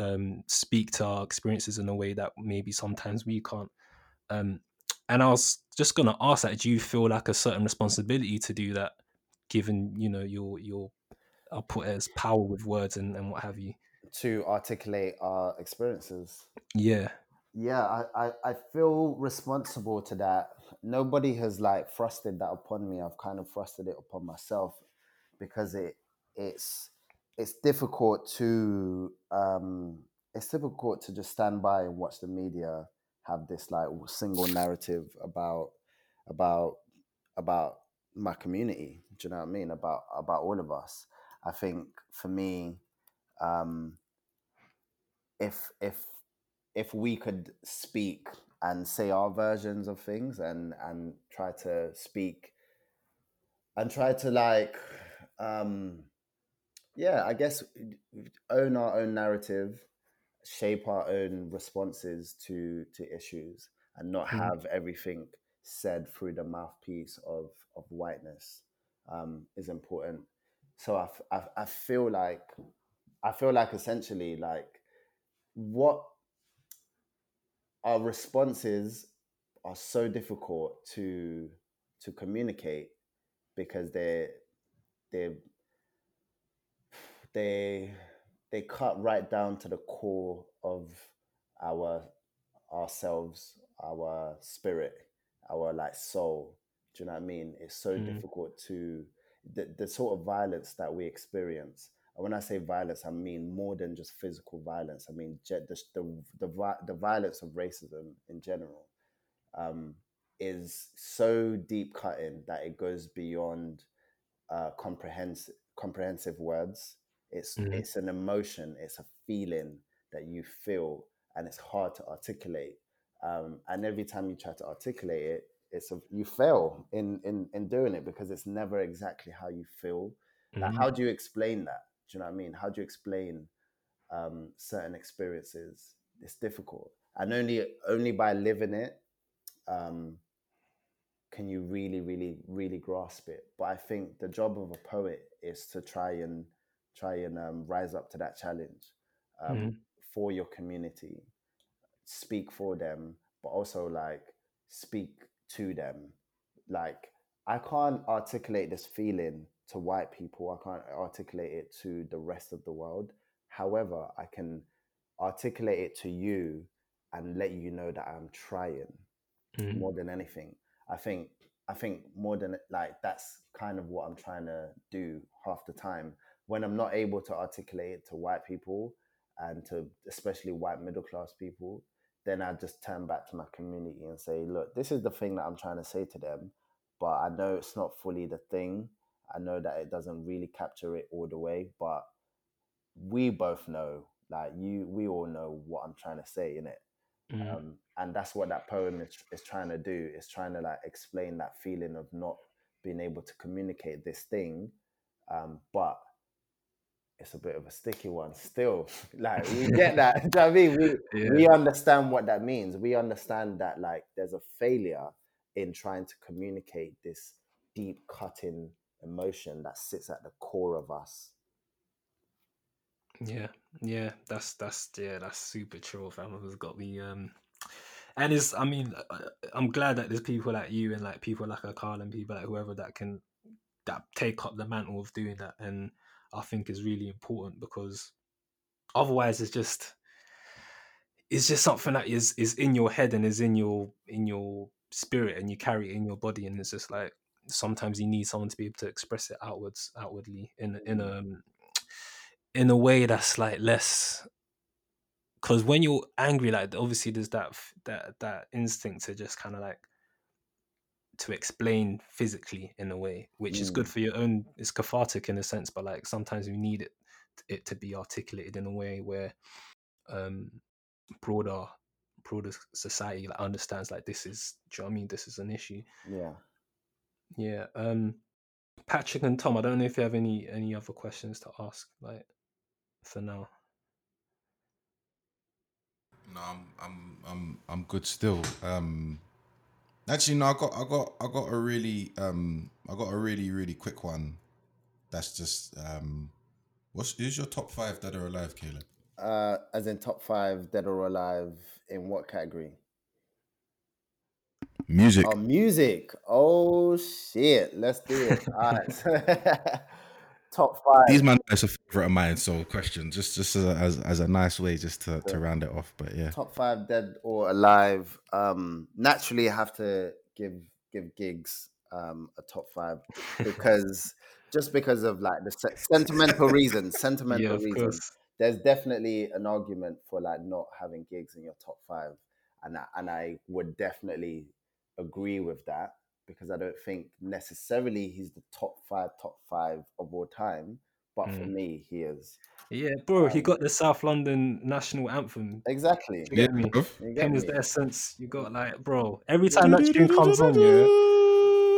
um speak to our experiences in a way that maybe sometimes we can't. Um and I was just gonna ask that, do you feel like a certain responsibility to do that, given you know your your I'll put it as power with words and, and what have you? To articulate our experiences. Yeah. Yeah, I, I, I feel responsible to that. Nobody has like thrusted that upon me. I've kind of thrusted it upon myself because it it's it's difficult to um, it's difficult to just stand by and watch the media have this like single narrative about about about my community. Do you know what I mean? About about all of us. I think for me, um, if if if we could speak and say our versions of things and and try to speak and try to like um yeah i guess own our own narrative shape our own responses to to issues and not Mm. have everything said through the mouthpiece of of whiteness um, is important. So I, f- I, I feel like I feel like essentially like what our responses are so difficult to to communicate because they they they they cut right down to the core of our ourselves, our spirit, our like soul. Do you know what I mean? It's so Mhm. difficult to the, the sort of violence that we experience. And when I say violence, I mean more than just physical violence. I mean the the the, the violence of racism in general um, is so deep cutting that it goes beyond uh, comprehensive comprehensive words. It's Mhm. it's an emotion. It's a feeling that you feel, and it's hard to articulate. Um, and every time you try to articulate it, it's a, you fail in, in in doing it because it's never exactly how you feel. Like, Mhm. how do you explain that? Do you know what I mean? How do you explain um, certain experiences? It's difficult, and only only by living it um, can you really, really, really grasp it. But I think the job of a poet is to try and try and um, rise up to that challenge um, Mhm. for your community, speak for them, but also like speak to them. Like I can't articulate this feeling to white people. I can't articulate it to the rest of the world. However, I can articulate it to you and let you know that I'm trying Mhm. more than anything. I think I think more than like that's kind of what I'm trying to do half the time. When I'm not able to articulate it to white people and to especially white middle class people, then I just turn back to my community and say, look, this is the thing that I'm trying to say to them, but I know it's not fully the thing. I know that it doesn't really capture it all the way, but we both know, like you, we all know what I'm trying to say in it Mhm. um, and that's what that poem is, is trying to do is trying to like explain that feeling of not being able to communicate this thing um, but it's a bit of a sticky one still like we get that do you know what i mean we, Yeah. we understand what that means we understand that like there's a failure in trying to communicate this deep cutting emotion that sits at the core of us Yeah, yeah, that's that's yeah, that's super true. Fam, has got me. Um, and it's I mean, I'm glad that there's people like you and like people like Akal and people like whoever that can that take up the mantle of doing that, and I think is really important because otherwise it's just it's just something that is is in your head and is in your in your spirit and you carry it in your body and it's just like sometimes you need someone to be able to express it outwards outwardly in in a in a way that's like less because when you're angry like obviously there's that that that instinct to just kind of like to explain physically in a way which is good Mm. for your own it's cathartic in a sense but like sometimes you need it it to be articulated in a way where um broader broader society like understands like this is do you know what I mean this is an issue yeah yeah um Patrick and Tom I don't know if you have any any other questions to ask like for now No, I'm I'm I'm I'm good still. Um actually no, I got I got I got a really um I got a really, really quick one. That's just um what's who's your top five that are alive, Caleb? Uh, as in top five dead or alive in what category Music. Oh, music. Oh shit. Let's do it. All right. Top five. These man is a favorite of mine, so question. Just just as a, as, as a nice way just to, to round it off. But yeah. Top five dead or alive. Um, naturally, I have to give give Giggs um, a top five because just because of like the se- sentimental reasons. Sentimental yeah, reasons. course. There's definitely an argument for like not having Giggs in your top five, and I, and I would definitely agree with that because I don't think necessarily he's the top five, top five of all time. But for Mm. me, he is Yeah, bro, he Um, got the South London national anthem. exactly. You get me? bruv. You get Pen is the essence. You got like, bro. Every time that tune comes on, yeah,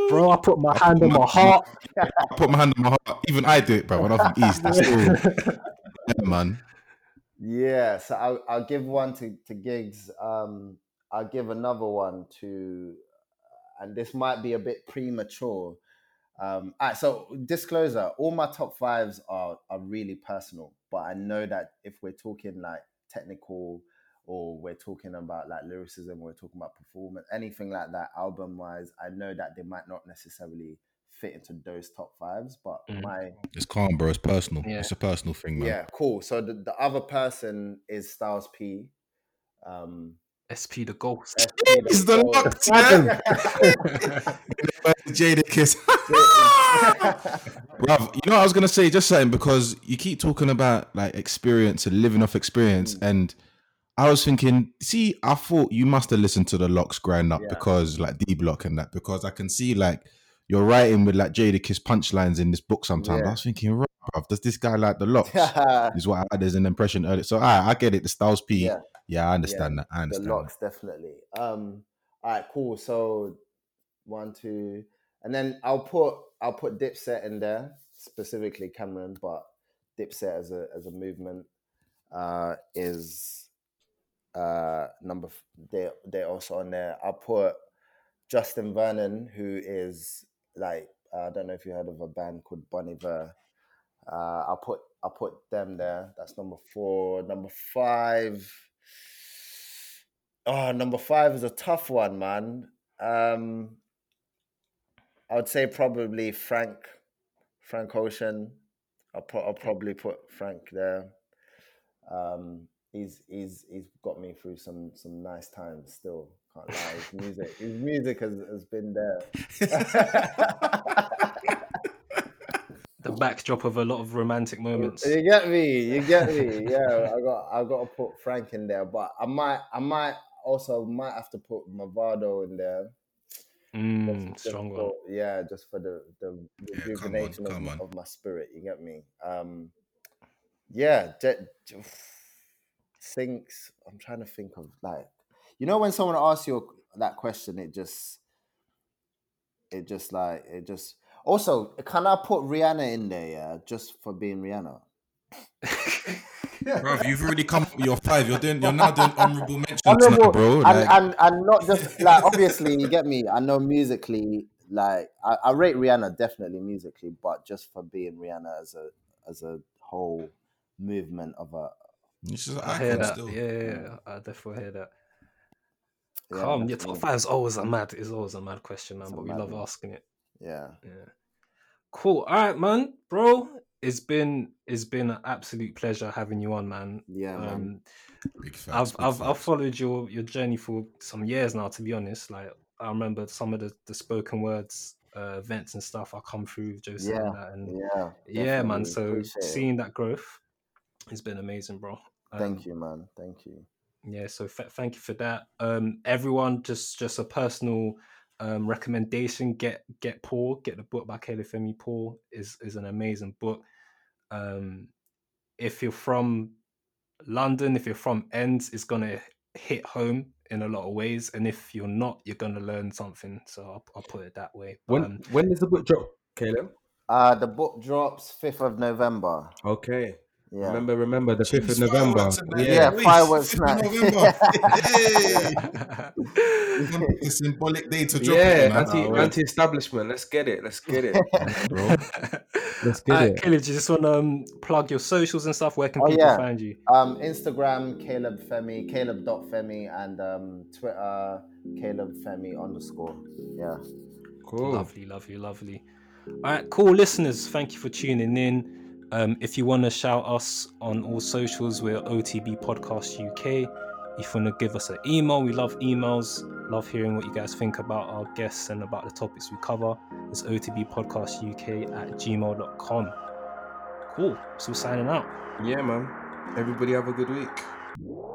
bro, I put my hand on my heart. I put my hand on my heart. Even I do it, bro. When I'm from East, that's still, yeah, man. Yeah, so I'll, I'll give one to, to Giggs. Um, I'll give another one to, and this might be a bit premature. Um, all right, so disclosure: all my top fives are are really personal, but I know that if we're talking like technical, or we're talking about like lyricism, we're talking about performance, anything like that, album wise, I know that they might not necessarily fit into those top fives. But Mm. my It's calm, bro. It's personal. Yeah. It's a personal thing, man. yeah, cool. So the, the other person is Styles P. Um, SP the ghost. SP He's the Gold. locked Jadakiss. Bruv, you know what I was gonna say? Just saying because you keep talking about like experience and living off experience, Mm. and I was thinking, see, I thought you must have listened to the LOX grind up Yeah. because like D block and that because I can see like you're writing with like Jadakiss punchlines in this book sometimes. Yeah. I was thinking, right, bruv, does this guy like the LOX? is what I had as an impression earlier. So I, I get it. The Styles P. Yeah, yeah, I understand that. I understand. the LOX definitely. Um, all right, cool. So one, two, and then I'll put I'll put Dipset in there specifically Cam'ron, but Dipset as a as a movement uh, is uh, number. f- They they're also on there. I'll put Justin Vernon, who is like I don't know if you heard of a band called Bon Iver. Uh, I'll put I'll put them there. That's number four. Number five. Oh, number five is a tough one, man. Um, I would say probably Frank, Frank Ocean. I'll, pro- I'll probably put Frank there. Um, he's he's he's got me through some some nice times. Still, can't lie. His music, his music has, has been there. The backdrop of a lot of romantic moments. You get me. You get me. Yeah, I got I got to put Frank in there, but I might I might also might have to put Mavado in there. Mm, just strong one. for- yeah, just for the the Yeah, rejuvenation come of, of my spirit. You get me? Um, yeah, Je- Je- thinks. I'm trying to think of like, you know, when someone asks you that question, it just, it just like it just. Also, can I put Rihanna in there? Yeah, just for being Rihanna. bro. You've already come up with your five. You're doing. You're now doing honorable mentions Honorable, now, bro. and, Like, and and not just like obviously you get me. I know musically, like I, I rate Rihanna definitely musically, but just for being Rihanna as a as a whole movement of a it's just an I hear that. still. Yeah, yeah, yeah, I definitely hear that. yeah, Calm. Your top five is always a mad. Is always a mad question, man. It's But we love one. asking it. Yeah, Yeah. Cool. All right, man, bro. It's been it's been an absolute pleasure having you on, man. yeah, man. Um, Big facts, I've big I've I've followed your your journey for some years now. To be honest, like I remember some of the, the spoken words uh, events and stuff I come through with Joseph Yeah, and that, and yeah, yeah, man. So Appreciate it. seeing that growth has been amazing, bro. Thank Um, you, man. Thank you. yeah so th- thank you for that um everyone just just a personal um recommendation get get Poor get the book by caleb femi Poor is is an amazing book um if you're from london if you're from ends it's gonna hit home in a lot of ways and if you're not you're gonna learn something so i'll, I'll put it that way But, When um, when does the book drop, Caleb? Uh the book drops fifth of November. Okay. Yeah. Remember, remember the fifth of November. fireworks and that. Yeah. yeah, fireworks 5th of night. November. Hey! It's a symbolic day to drop Yeah, it, man. anti Oh, word. anti establishment. Let's get it. Let's get it. Let's get Alright, it. Caleb, do you just want to um, plug your socials and stuff? Where can Oh, people yeah. find you? Um, Instagram Caleb Femi, Caleb.Femi, and um, Twitter Caleb Femi underscore. Yeah. Cool. Lovely, lovely, lovely. All right, cool listeners. Thank you for tuning in. Um, if you want to shout us on all socials, we're OTB Podcast UK. If you want to give us an email, we love emails. Love hearing what you guys think about our guests and about the topics we cover. It's otbpodcastuk at gmail.com. Cool. So signing out. Yeah, man. Everybody have a good week.